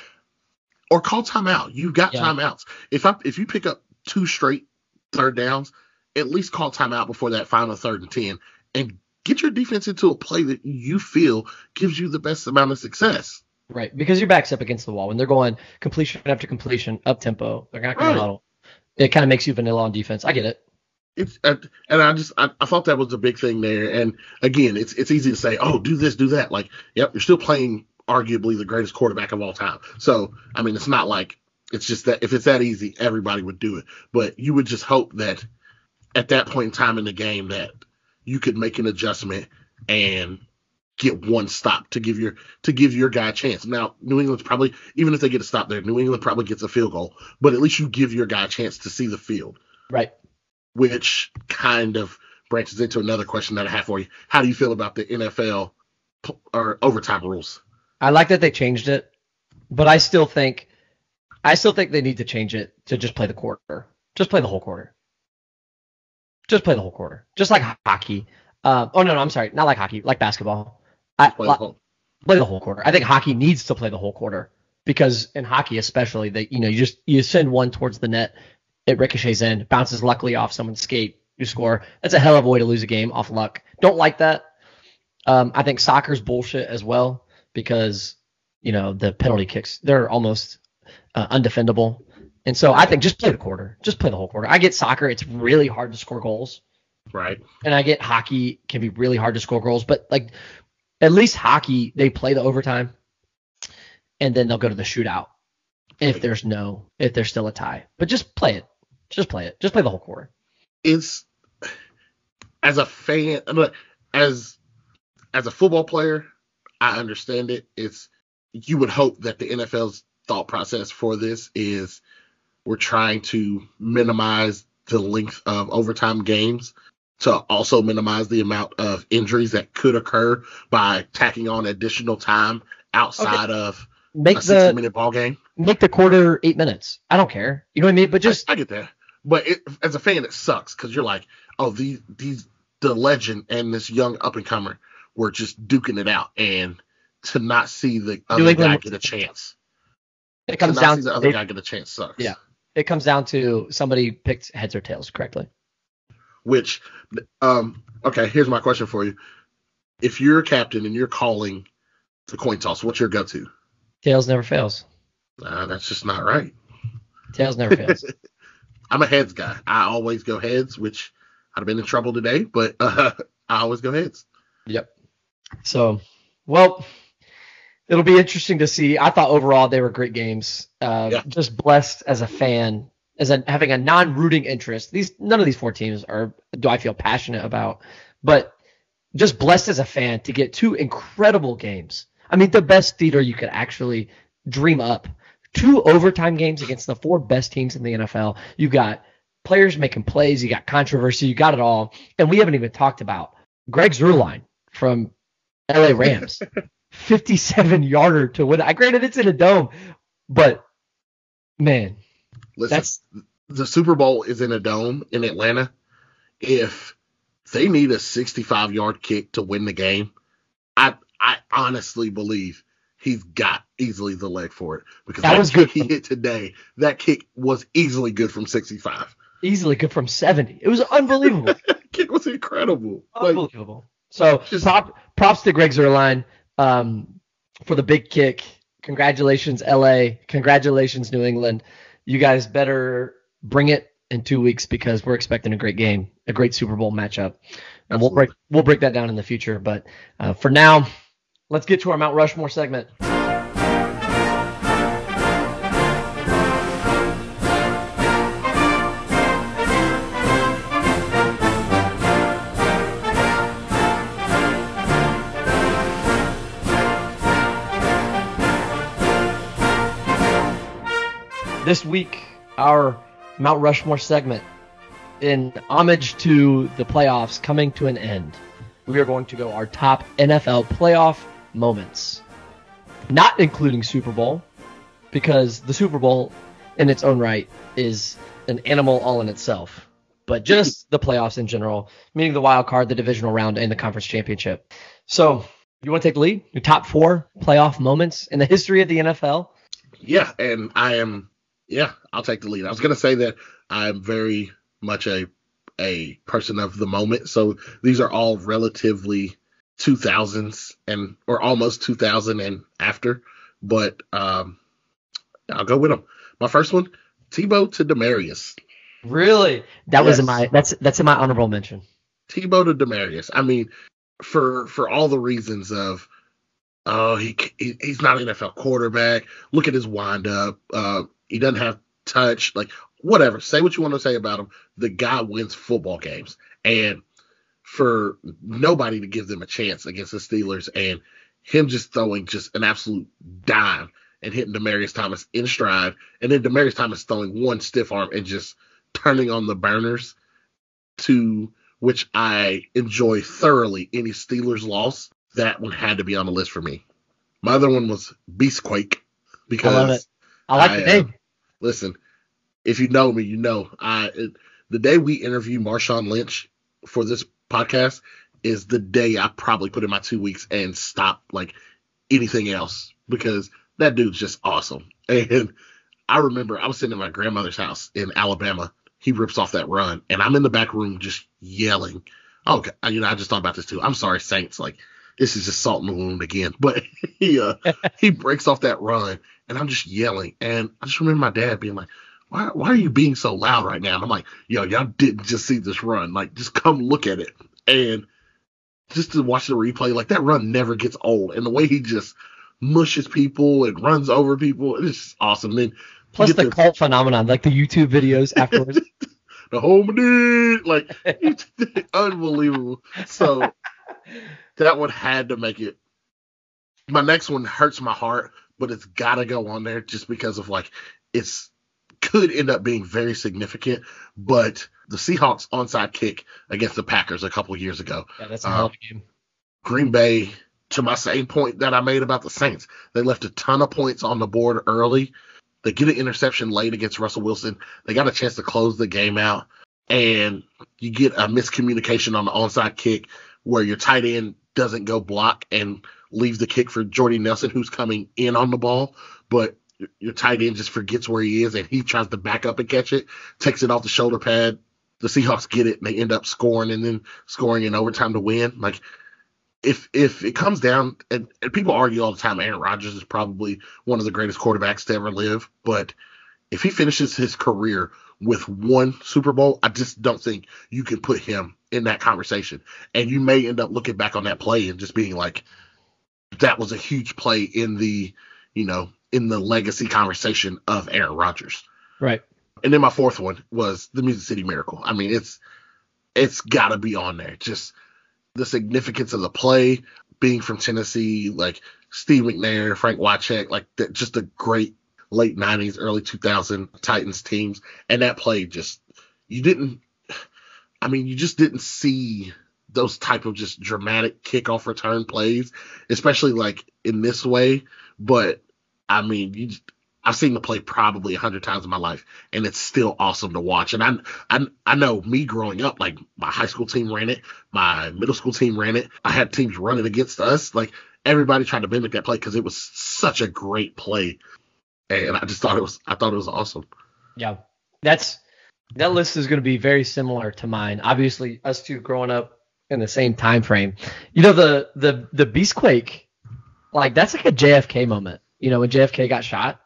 or call timeout. You got Yeah. timeouts. If I if you pick up two straight third downs, at least call timeout before that final third and ten, and get your defense into a play that you feel gives you the best amount of success. Right, because your back's up against the wall when they're going completion after completion, up tempo. They're not going Right. to huddle. It kind of makes you vanilla on defense. I get it. It's uh, and I just I, I thought that was a big thing there. And again, it's it's easy to say, oh, do this, do that. Like, yep, you're still playing arguably the greatest quarterback of all time. So I mean, it's not like it's just that if it's that easy, everybody would do it. But you would just hope that at that point in time in the game that you could make an adjustment and get one stop to give your to give your guy a chance. Now, New England's probably even if they get a stop there, New England probably gets a field goal, but at least you give your guy a chance to see the field. Right. Which kind of branches into another question that I have for you. How do you feel about the NFL p- or overtime rules? I like that they changed it, but I still think I still think they need to change it to just play the quarter. Just play the whole quarter. Just play the whole quarter. Just like hockey. Uh, oh no, no, I'm sorry, not like hockey, like basketball. I, Play the whole- play the whole quarter. I think hockey needs to play the whole quarter because in hockey especially, they you know you just you send one towards the net, it ricochets in, bounces luckily off someone's skate, you score. That's a hell of a way to lose a game off luck. Don't like that. Um, I think soccer's bullshit as well because you know the penalty kicks they're almost uh, undefendable, and so I think just play the quarter, just play the whole quarter. I get soccer; it's really hard to score goals right. and I get hockey can be really hard to score goals, but like at least hockey they play the overtime, and then they'll go to the shootout if there's no if there's still a tie. But just play it, just play it, just play the whole quarter. It's as a fan, as as a football player, I understand it. It's you would hope that the NFL's thought process for this is we're trying to minimize the length of overtime games to also minimize the amount of injuries that could occur by tacking on additional time outside of Make a the minute ball game. make the quarter eight minutes. I don't care. You know what I mean? But just I, I get that, but it, as a fan, it sucks because you're like, oh, these these the legend and this young up and comer were just duking it out, and to not see the other England- guy get a chance, it comes not down see the to other guy get a chance sucks. Yeah. it comes down to somebody picked heads or tails correctly. Which, um, okay, here's my question for you: If you're a captain and you're calling the coin toss, what's your go-to? Tails never fails. Uh, that's just not right. Tails never fails. I'm a heads guy. I always go heads, which I'd have been in trouble today, but uh, I always go heads. Yep. So, well, it'll be interesting to see. I thought overall they were great games. Uh, Yeah. Just blessed as a fan, as a, having a non-rooting interest. These none of these four teams are do I feel passionate about, but just blessed as a fan to get two incredible games. I mean, the best theater you could actually dream up. Two overtime games against the four best teams in the NFL. You got players making plays, you got controversy, you got it all. And we haven't even talked about Greg Zuerlein from LA Rams. 57 yarder to win. I granted it's in a dome, but man, Listen, That's- the Super Bowl is in a dome in Atlanta. If they need a 65 yard kick to win the game, I I honestly believe he's got easily the leg for it because That that, was kick good. he hit today, that kick was easily good from 65. easily good from 70. It was unbelievable. Kick was incredible. Like, unbelievable. So Just- prop, props to Greg Zuerlein um, for the big kick. Congratulations, LA. Congratulations, New England. You guys better bring it in two weeks because we're expecting a great game, a great Super Bowl matchup. And we'll break we'll break that down in the future. But uh, for now, let's get to our Mount Rushmore segment. This week, our Mount Rushmore segment, in homage to the playoffs coming to an end, we are going to go our top NFL playoff moments, not including Super Bowl, because the Super Bowl in its own right is an animal all in itself, but just the playoffs in general, meaning the wild card, the divisional round, and the conference championship. So, you want to take the lead? Your top four playoff moments in the history of the NFL? Yeah, and I am. Yeah, I'll take the lead. I was gonna say that I'm very much a a person of the moment, so these are all relatively 2000s and or almost 2000 and after, but um, I'll go with them. My first one, Tebow to Demaryius. Really? That was in my that's that's in my honorable mention. Tebow to Demaryius. I mean, for for all the reasons of, oh, he, he he's not an NFL quarterback. Look at his windup. Uh, he doesn't have touch. Like whatever. Say what you want to say about him. The guy wins football games, and for nobody to give them a chance against the Steelers, and him just throwing just an absolute dime and hitting Demaryius Thomas in stride, and then Demaryius Thomas throwing one stiff arm and just turning on the burners to which I enjoy thoroughly any Steelers loss. That one had to be on the list for me. My other one was Beastquake because I love it. I like I, the uh, name. listen, if you know me, you know I it, the day we interview Marshawn Lynch for this podcast is the day I probably put in my two weeks and stop like anything else because that dude's just awesome. And I remember I was sitting in my grandmother's house in Alabama. He rips off that run, and I'm in the back room just yelling. Oh, God, you know, I just thought about this too. I'm sorry, Saints. Like this is just salt in the wound again. But he uh, he breaks off that run, and I'm just yelling. And I just remember my dad being like, "Why why are you being so loud right now?" And I'm like, "Yo, y'all didn't just see this run. Like, just come look at it." And just to watch the replay, like that run never gets old. And the way he just mushes people and runs over people, it's just awesome. Then Plus the the- cult phenomenon, like the YouTube videos afterwards. the home dude, like it's unbelievable. So that one had to make it. My next one hurts my heart, but it's got to go on there just because of like it's could end up being very significant. But the Seahawks onside kick against the Packers a couple years ago, yeah, that's a uh, a game. Green Bay, to my same point that I made about the Saints, they left a ton of points on the board early. They get an interception late against Russell Wilson. They got a chance to close the game out, and you get a miscommunication on the onside kick where your tight end doesn't go block and leave the kick for Jordy Nelson, who's coming in on the ball, but your- tight end just forgets where he is and he tries to back up and catch it, takes it off the shoulder pad. The Seahawks get it and they end up scoring and then scoring in overtime to win. Like if if it comes down and, and people argue all the time Aaron Rodgers is probably one of the greatest quarterbacks to ever live, but if he finishes his career with one Super Bowl, I just don't think you can put him in that conversation. And you may end up looking back on that play and just being like, that was a huge play in the, you know, in the legacy conversation of Aaron Rodgers. Right. And then my fourth one was the Music City Miracle. I mean, it's it's got to be on there. Just the significance of the play, being from Tennessee, like Steve McNair, Frank Wycheck, like that, just a great late '90s, early 2000 Titans teams, and that play just you didn't. I mean, you just didn't see those type of just dramatic kickoff return plays, especially like in this way. But I mean, you I've seen the play probably a hundred times in my life, and it's still awesome to watch. And I, I, I know me growing up, like my high school team ran it, my middle school team ran it. I had teams running against us, like everybody tried to mimic that play because it was such a great play, and I just thought it was, I thought it was awesome. Yeah. That's that list is going to be very similar to mine. Obviously, us two growing up in the same time frame. You know the the the Beastquake, like that's like a JFK moment. You know when JFK got shot.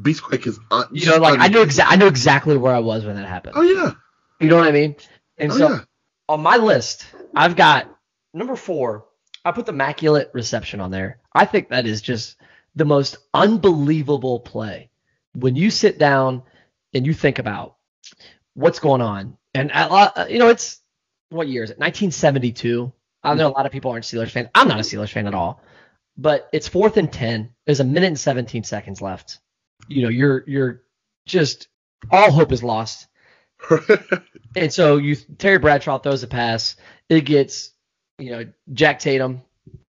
Beastquake is, un- You know, like I know exa- I know exactly where I was when that happened. Oh yeah, You know what I mean? And oh so yeah. on my list, I've got number four. I put the immaculate reception on there. I think that is just the most unbelievable play. When you sit down and you think about what's going on, and a lot, uh, you know, it's what year is it? 1972. I know a lot of people aren't Steelers fans. I'm not a Steelers fan at all, but it's fourth and ten. There's a minute and 17 seconds left. You know, you're you're just all hope is lost. And so you Terry Bradshaw throws a pass. It gets, you know, Jack Tatum,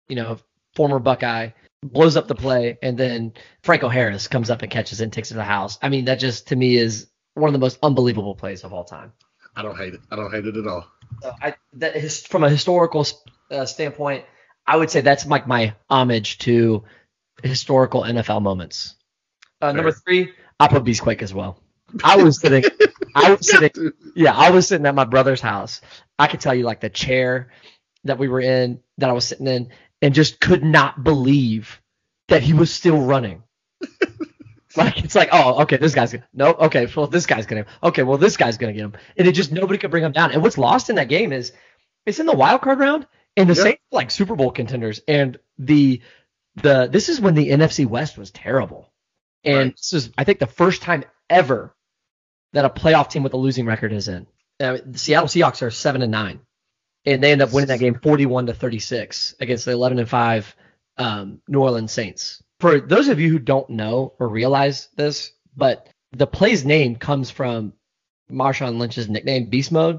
you know, former Buckeye, blows up the play, and then Franco Harris comes up and catches it and takes it to the house. I mean, that just to me is one of the most unbelievable plays of all time. I don't hate it. I don't hate it at all. So I that is from a historical uh, standpoint, I would say that's like my homage to historical NFL moments. Uh, number three, I put Beastquake as well. I was sitting, I was sitting, yeah, I was sitting at my brother's house. I could tell you like the chair that we were in, that I was sitting in, and just could not believe that he was still running. Like it's like, oh, okay, this guy's gonna no, okay, well this guy's gonna okay, well this guy's gonna get him, and it just nobody could bring him down. And what's lost in that game is it's in the wild card round, and the Yeah. Saints like Super Bowl contenders, and the the this is when the NFC West was terrible, and Right. this is I think the first time ever that a playoff team with a losing record is in. Uh, the Seattle Seahawks are seven and nine, and they end up winning that game forty-one to thirty-six against the eleven and five um, New Orleans Saints. For those of you who don't know or realize this, but the play's name comes from Marshawn Lynch's nickname, Beast Mode.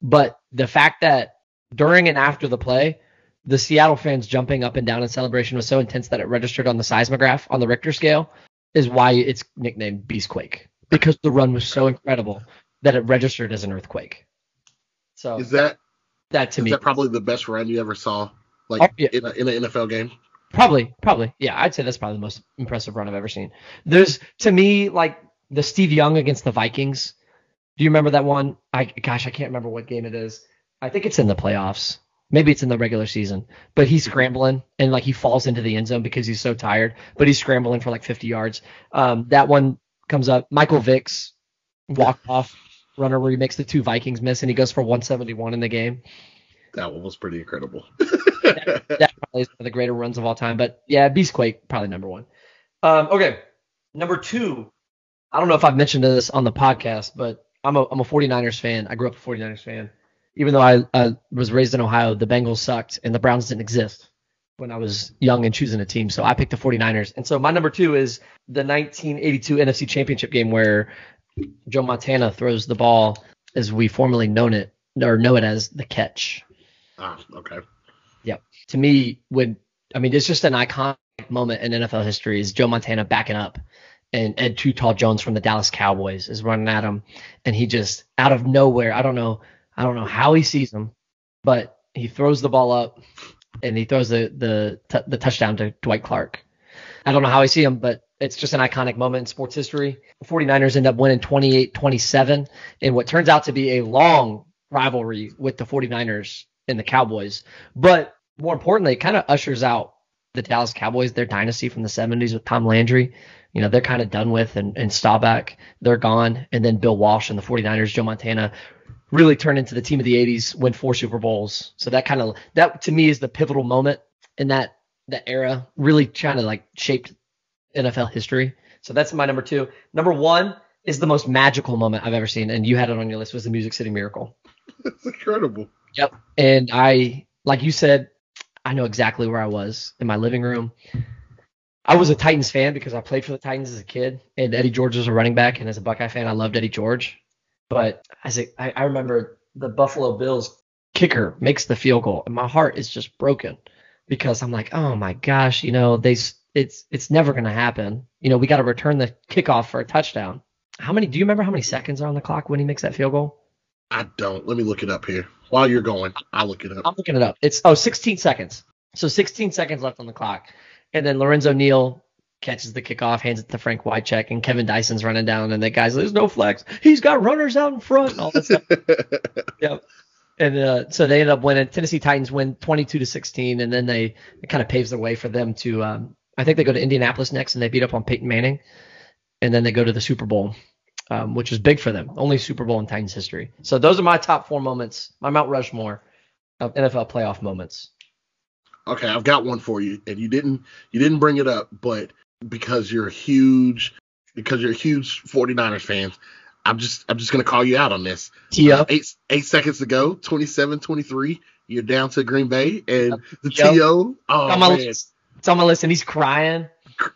But the fact that during and after the play, the Seattle fans jumping up and down in celebration was so intense that it registered on the seismograph on the Richter scale, is why it's nicknamed Beastquake because the run was so incredible that it registered as an earthquake. So Is that that to is me, that probably the best run you ever saw, like Oh, yeah. in, a, in an NFL game? Probably, probably. Yeah, I'd say that's probably the most impressive run I've ever seen. There's to me like the Steve Young against the Vikings. Do you remember that one? I gosh, I can't remember what game it is. I think it's in the playoffs. Maybe it's in the regular season. But he's scrambling and like he falls into the end zone because he's so tired. But he's scrambling for like 50 yards. Um, that one comes up. Michael Vick's walk off runner where he makes the two Vikings miss and he goes for 171 in the game. That one was pretty incredible. that probably is one of the greater runs of all time. But yeah, Beastquake probably number one. Um, okay, number two. I don't know if I've mentioned this on the podcast, but I'm a I'm a 49ers fan. I grew up a 49ers fan. Even though I uh, was raised in Ohio, the Bengals sucked and the Browns didn't exist when I was young and choosing a team. So I picked the 49ers. And so my number two is the 1982 NFC Championship game where Joe Montana throws the ball as we formerly known it or know it as the catch ah, okay. Yep. To me when I mean it's just an iconic moment in NFL history is Joe Montana backing up and Ed Too Tall Jones from the Dallas Cowboys is running at him and he just out of nowhere I don't know I don't know how he sees him but he throws the ball up and he throws the the t- the touchdown to Dwight Clark. I don't know how I see him but it's just an iconic moment in sports history. The 49ers end up winning 28-27 in what turns out to be a long rivalry with the 49ers and the Cowboys. But more importantly, it kind of ushers out the Dallas Cowboys, their dynasty from the 70s with Tom Landry. You know, they're kind of done with, and, and Staubach, they're gone. And then Bill Walsh and the 49ers, Joe Montana, really turn into the team of the 80s, win four Super Bowls. So that kind of, that to me is the pivotal moment in that, that era, really trying to like shaped NFL history. So that's my number two. Number one is the most magical moment I've ever seen, and you had it on your list was the Music City Miracle. It's incredible. Yep. And I, like you said, I know exactly where I was in my living room. I was a Titans fan because I played for the Titans as a kid, and Eddie George was a running back. And as a Buckeye fan, I loved Eddie George. But as a, I, I remember the Buffalo Bills kicker makes the field goal, and my heart is just broken because I'm like, oh my gosh, you know, they, it's, it's never gonna happen. You know, we got to return the kickoff for a touchdown. How many? Do you remember how many seconds are on the clock when he makes that field goal? I don't. Let me look it up here. While you're going, I'll look it up. I'm looking it up. It's oh 16 seconds. So 16 seconds left on the clock. And then Lorenzo Neal catches the kickoff, hands it to Frank Wycheck, and Kevin Dyson's running down, and the guy's like, there's no flex. He's got runners out in front and all stuff. yep. And uh, so they end up winning. Tennessee Titans win 22 to 16, and then they it kind of paves the way for them to. Um, I think they go to Indianapolis next, and they beat up on Peyton Manning, and then they go to the Super Bowl, um, which is big for them. Only Super Bowl in Titans history. So those are my top four moments, my Mount Rushmore of NFL playoff moments. Okay, I've got one for you, and you didn't you didn't bring it up, but because you're a huge because you're a huge 49ers fans, I'm just I'm just gonna call you out on this. Tio. Uh, eight eight seconds to go, 27-23. You're down to Green Bay, and the Yo. To oh my man, list. It's on my list, and he's crying.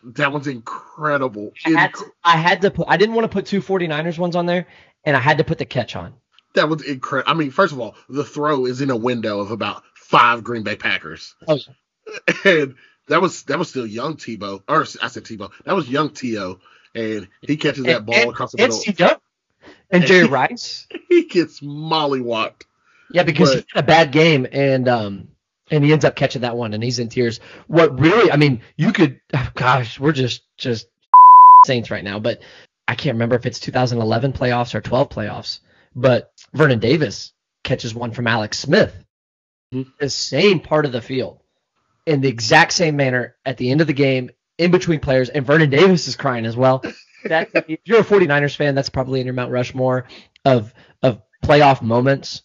that one's incredible. I had, to, I had to put. I didn't want to put two 49ers ones on there, and I had to put the catch on. that was incredible. I mean, first of all, the throw is in a window of about five Green Bay Packers, Oh, and that was that was still young Tebow, or I said Tebow. That was young T.O., and he catches that and, ball and, across the and middle. Young and Jerry Rice. he gets mollywopped. Yeah, because he had a bad game, and um, and he ends up catching that one, and he's in tears. What really? I mean, you could. gosh, we're just just saints right now, but I can't remember if it's 2011 playoffs or 12 playoffs. But Vernon Davis catches one from Alex Smith, Mhm. the same part of the field, in the exact same manner at the end of the game in between players, and Vernon Davis is crying as well. That if you're a 49ers fan, that's probably in your Mount Rushmore of of playoff moments.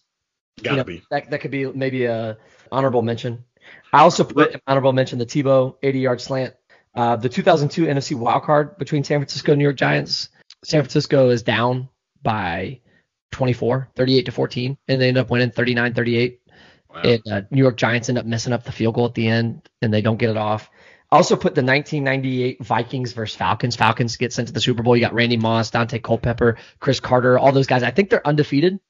Gotta You know, be. That that could be maybe a honorable mention. I also put in honorable mention the Tebow 80 yard slant. Uh, the 2002 NFC wildcard between San Francisco and New York Giants. San Francisco is down by 24, 38 to 14, and they end up winning 39 38. Wow. And uh, New York Giants end up messing up the field goal at the end, and they don't get it off. Also put the 1998 Vikings versus Falcons. Falcons get sent to the Super Bowl. You got Randy Moss, Daunte Culpepper, Cris Carter, all those guys. I think they're undefeated.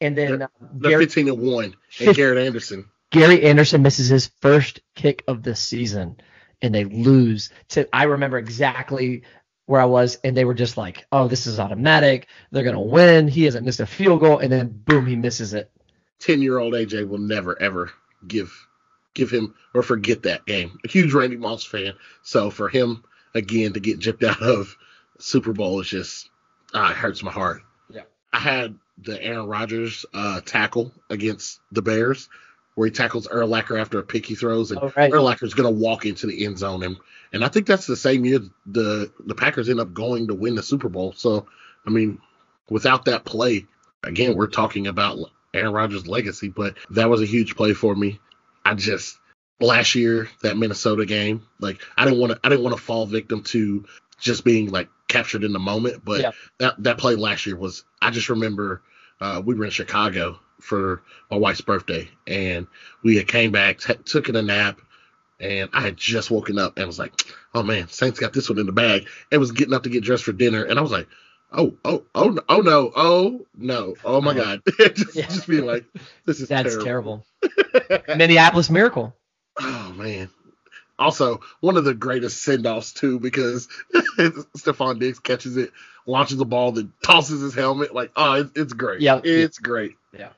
And then uh, They're Gary, 15 and 1. And Fif- Garrett Anderson. Gary Anderson misses his first kick of the season, and they lose. To I remember exactly where I was, and they were just like, "Oh, this is automatic. They're gonna win. He hasn't missed a field goal, and then boom, he misses it." 10 year old AJ will never, ever give give him or forget that game. A huge Randy Moss fan. So for him, again, to get gypped out of Super Bowl is just, ah, it hurts my heart. Yeah. I had the Aaron Rodgers uh, tackle against the Bears where he tackles Urlacher after a pick he throws, and Oh, right. Urlacher's going to walk into the end zone. And, and I think that's the same year the, the Packers end up going to win the Super Bowl. So, I mean, without that play, again, we're talking about Aaron Rodgers' legacy, but that was a huge play for me. I just last year that Minnesota game, like I didn't want to I didn't want to fall victim to just being like captured in the moment, but Yeah. that that play last year was I just remember uh, we were in Chicago for my wife's birthday and we had came back, t- took a nap, and I had just woken up and was like, oh man, Saints got this one in the bag. And was getting up to get dressed for dinner, and I was like, Oh, oh, oh, oh, no, oh no, oh no, oh my uh-huh. god, just, Yeah. just being like, this is That's terrible. terrible. Minneapolis Miracle. Oh man. Also, one of the greatest send offs too, because Stefon Diggs catches it, launches the ball, then tosses his helmet. Like, oh, it's, it's great. Yeah. it's great. Yeah.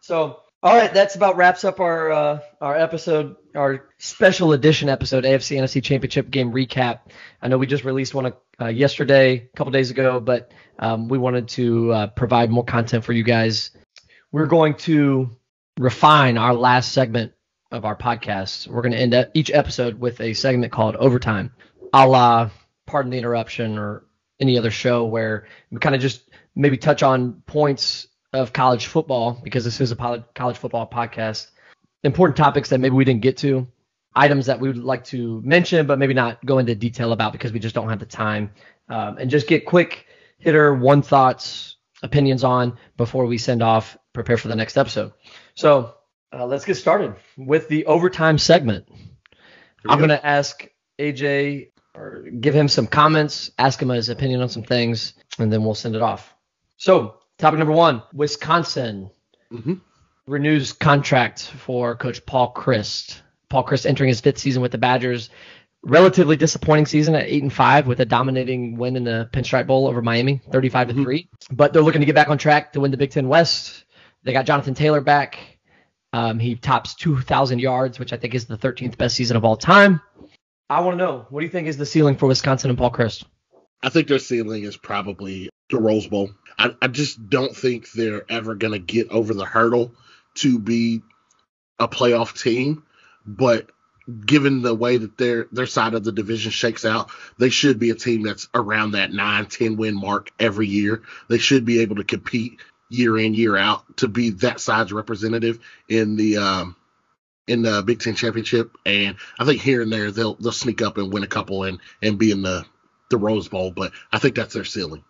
So, all right, that's about wraps up our uh, our episode, our special edition episode, AFC NFC Championship game recap. I know we just released one uh, yesterday, a couple days ago, but um, we wanted to uh, provide more content for you guys. We're going to refine our last segment of our podcast. We're going to end up each episode with a segment called Overtime, a la Pardon the Interruption or any other show where we kind of just maybe touch on points of college football because this is a pol- college football podcast. Important topics that maybe we didn't get to, items that we would like to mention, but maybe not go into detail about because we just don't have the time, um, and just get quick hitter one thoughts, opinions on before we send off, prepare for the next episode. So uh, let's get started with the overtime segment. I'm go. going to ask AJ or give him some comments, ask him his opinion on some things, and then we'll send it off. So, topic number one Wisconsin Mhm. renews contract for Coach Paul Chryst. Paul Chryst entering his fifth season with the Badgers. Relatively disappointing season at eight and five with a dominating win in the Pinstripe Bowl over Miami, 35 to three. But they're looking to get back on track to win the Big Ten West. They got Jonathan Taylor back. Um, he tops 2,000 yards, which I think is the 13th best season of all time. I want to know, what do you think is the ceiling for Wisconsin and Paul Chryst? I think their ceiling is probably the Rose Bowl. I, I just don't think they're ever going to get over the hurdle to be a playoff team. But given the way that their their side of the division shakes out, they should be a team that's around that 9, 10 win mark every year. They should be able to compete year in, year out to be that side's representative in the um, in the Big Ten championship. And I think here and there they'll they'll sneak up and win a couple and and be in the the Rose Bowl. But I think that's their ceiling.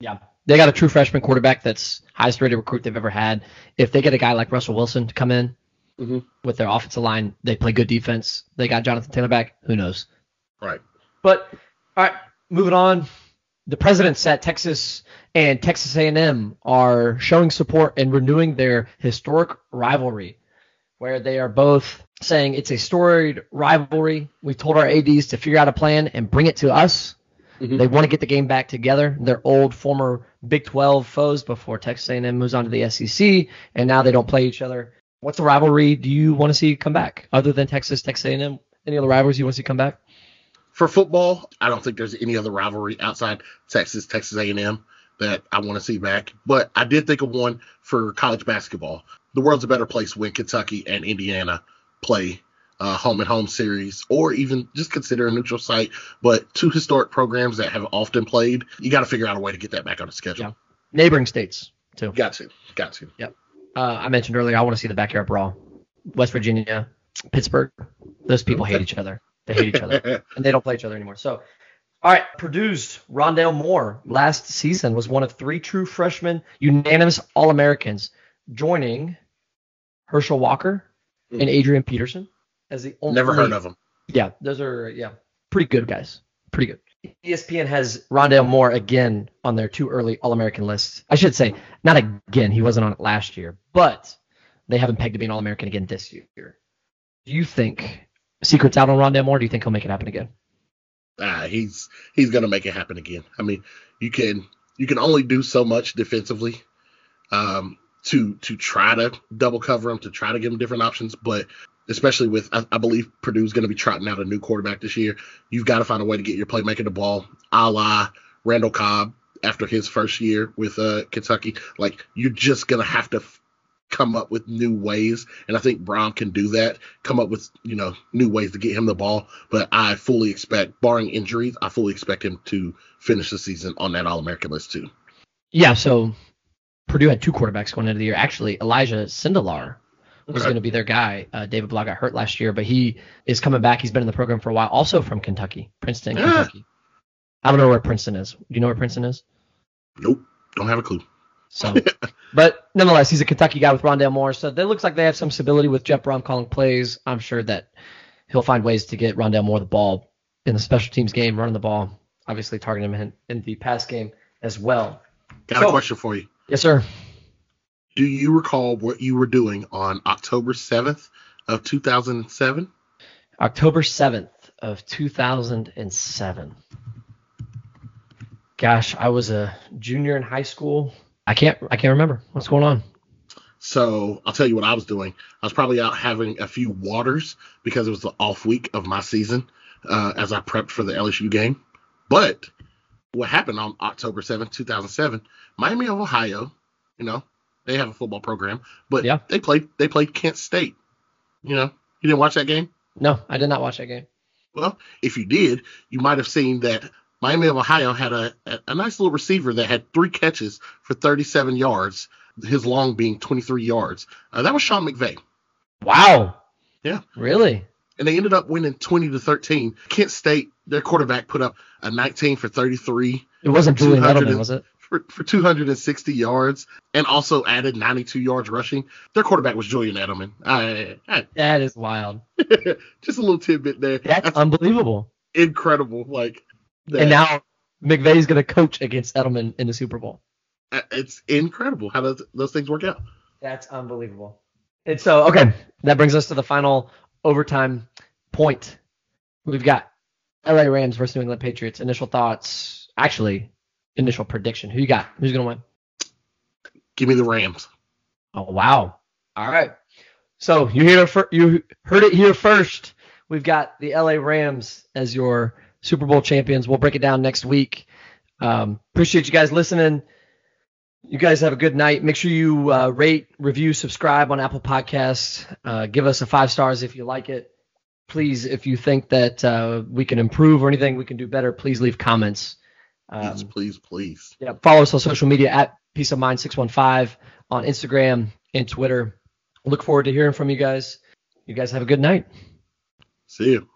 Yeah. They got a true freshman quarterback that's highest rated recruit they've ever had. If they get a guy like Russell Wilson to come in Mhm. with their offensive line, they play good defense. They got Jonathan Taylor back. Who knows? Right. But all right, moving on. The presidents at Texas and Texas A&M are showing support and renewing their historic rivalry, where they are both saying it's a storied rivalry. We told our ads to figure out a plan and bring it to us. Mhm. They want to get the game back together. They're old former Big 12 foes before Texas A&M moves on to the SEC, and now they don't play each other. What's the rivalry do you want to see come back other than Texas, Texas A&M? Any other rivalries you want to see come back? For football, I don't think there's any other rivalry outside Texas, Texas A&M that I want to see back. But I did think of one for college basketball. The world's a better place when Kentucky and Indiana play uh, home and home series, or even just consider a neutral site. But two historic programs that have often played, you got to figure out a way to get that back on the schedule. Yeah. Neighboring states too. Got to, got to. Uh, I mentioned earlier I want to see the backyard brawl. West Virginia, Pittsburgh. Those people hate each other. They hate each other, and they don't play each other anymore. So, all right, Purdue's Rondell Moore last season was one of three true freshmen, unanimous All Americans, joining Herschel Walker and Adrian Peterson as the only. Never heard of them. Yeah, those are yeah, pretty good guys. Pretty good. ESPN has Rondale Moore again on their too early All American list. I should say, not again. He wasn't on it last year, but they haven't pegged to be an All American again this year. Do you think secrets out on Rondale Moore? Do you think he'll make it happen again? Ah, he's he's gonna make it happen again. I mean, you can you can only do so much defensively um, to to try to double cover him, to try to give him different options. But especially with, I, I believe Purdue's going to be trotting out a new quarterback this year. You've got to find a way to get your playmaker the ball, a la Randall Cobb after his first year with uh, Kentucky. Like you're just gonna have to f- come up with new ways, and I think Brohm can do that. Come up with you know new ways to get him the ball. But I fully expect, barring injuries, I fully expect him to finish the season on that All American list too. Yeah. So Purdue had two quarterbacks going into the year. Actually, Elijah Sindelar was Okay. going to be their guy. Uh, David Blough got hurt last year, but he is coming back. He's been in the program for a while. Also from Kentucky, Princeton, Yeah. Kentucky. I don't know where Princeton is. Do you know where Princeton is? Nope, don't have a clue. So, but nonetheless, he's a Kentucky guy with Rondale Moore. So it looks like they have some stability with Jeff Brohm calling plays. I'm sure that he'll find ways to get Rondale Moore the ball in the special teams game, running the ball, obviously targeting him in, in the pass game as well. Got So- a question for you. Yes, sir. Do you recall what you were doing on October seventh of two thousand and seven? October 7th of 2007. Gosh, I was a junior in high school. I can't I can't remember what's going on. So I'll tell you what I was doing. I was probably out having a few waters because it was the off week of my season uh, as I prepped for the LSU game. But what happened on October 7th, 2007, Miami of Ohio, you know, they have a football program, but Yeah. they played they played Kent State. You know, you didn't watch that game? No, I did not watch that game. Well, if you did, you might have seen that Miami of Ohio had a, a, nice little receiver that had three catches for 37 yards, his long being 23 yards. Uh, that was Sean McVay. Wow. Yeah. Really? And they ended up winning 20 to 13. Kent State, their quarterback put up a 19 for 33 It wasn't Julian 200 Edelman, was it? for, for 260 yards and also added 92 yards rushing. Their quarterback was Julian Edelman. I, I, That is wild. just a little tidbit there. That's That's unbelievable. incredible. Like, that- And now McVay's going to coach against Edelman in the Super Bowl. uh, it's incredible how those, those things work out. That's unbelievable. And so, okay, that brings us to the final overtime point. We've got LA Rams versus New England Patriots. Initial thoughts, actually, initial prediction. Who you got? Who's going to win? Give me the Rams. Oh, wow. All right. So you hear it you heard it here first. We've got the LA Rams as your Super Bowl champions. We'll break it down next week. Um, appreciate you guys listening. You guys have a good night. Make sure you uh, rate, review, subscribe on Apple Podcasts. Uh, give us a five stars if you like it. Please, if you think that uh, we can improve or anything we can do better, please leave comments. Please, Um, please, please. yeah, follow us on social media at Peace of Mind 615 on Instagram and Twitter. Look forward to hearing from you guys. You guys have a good night. See you.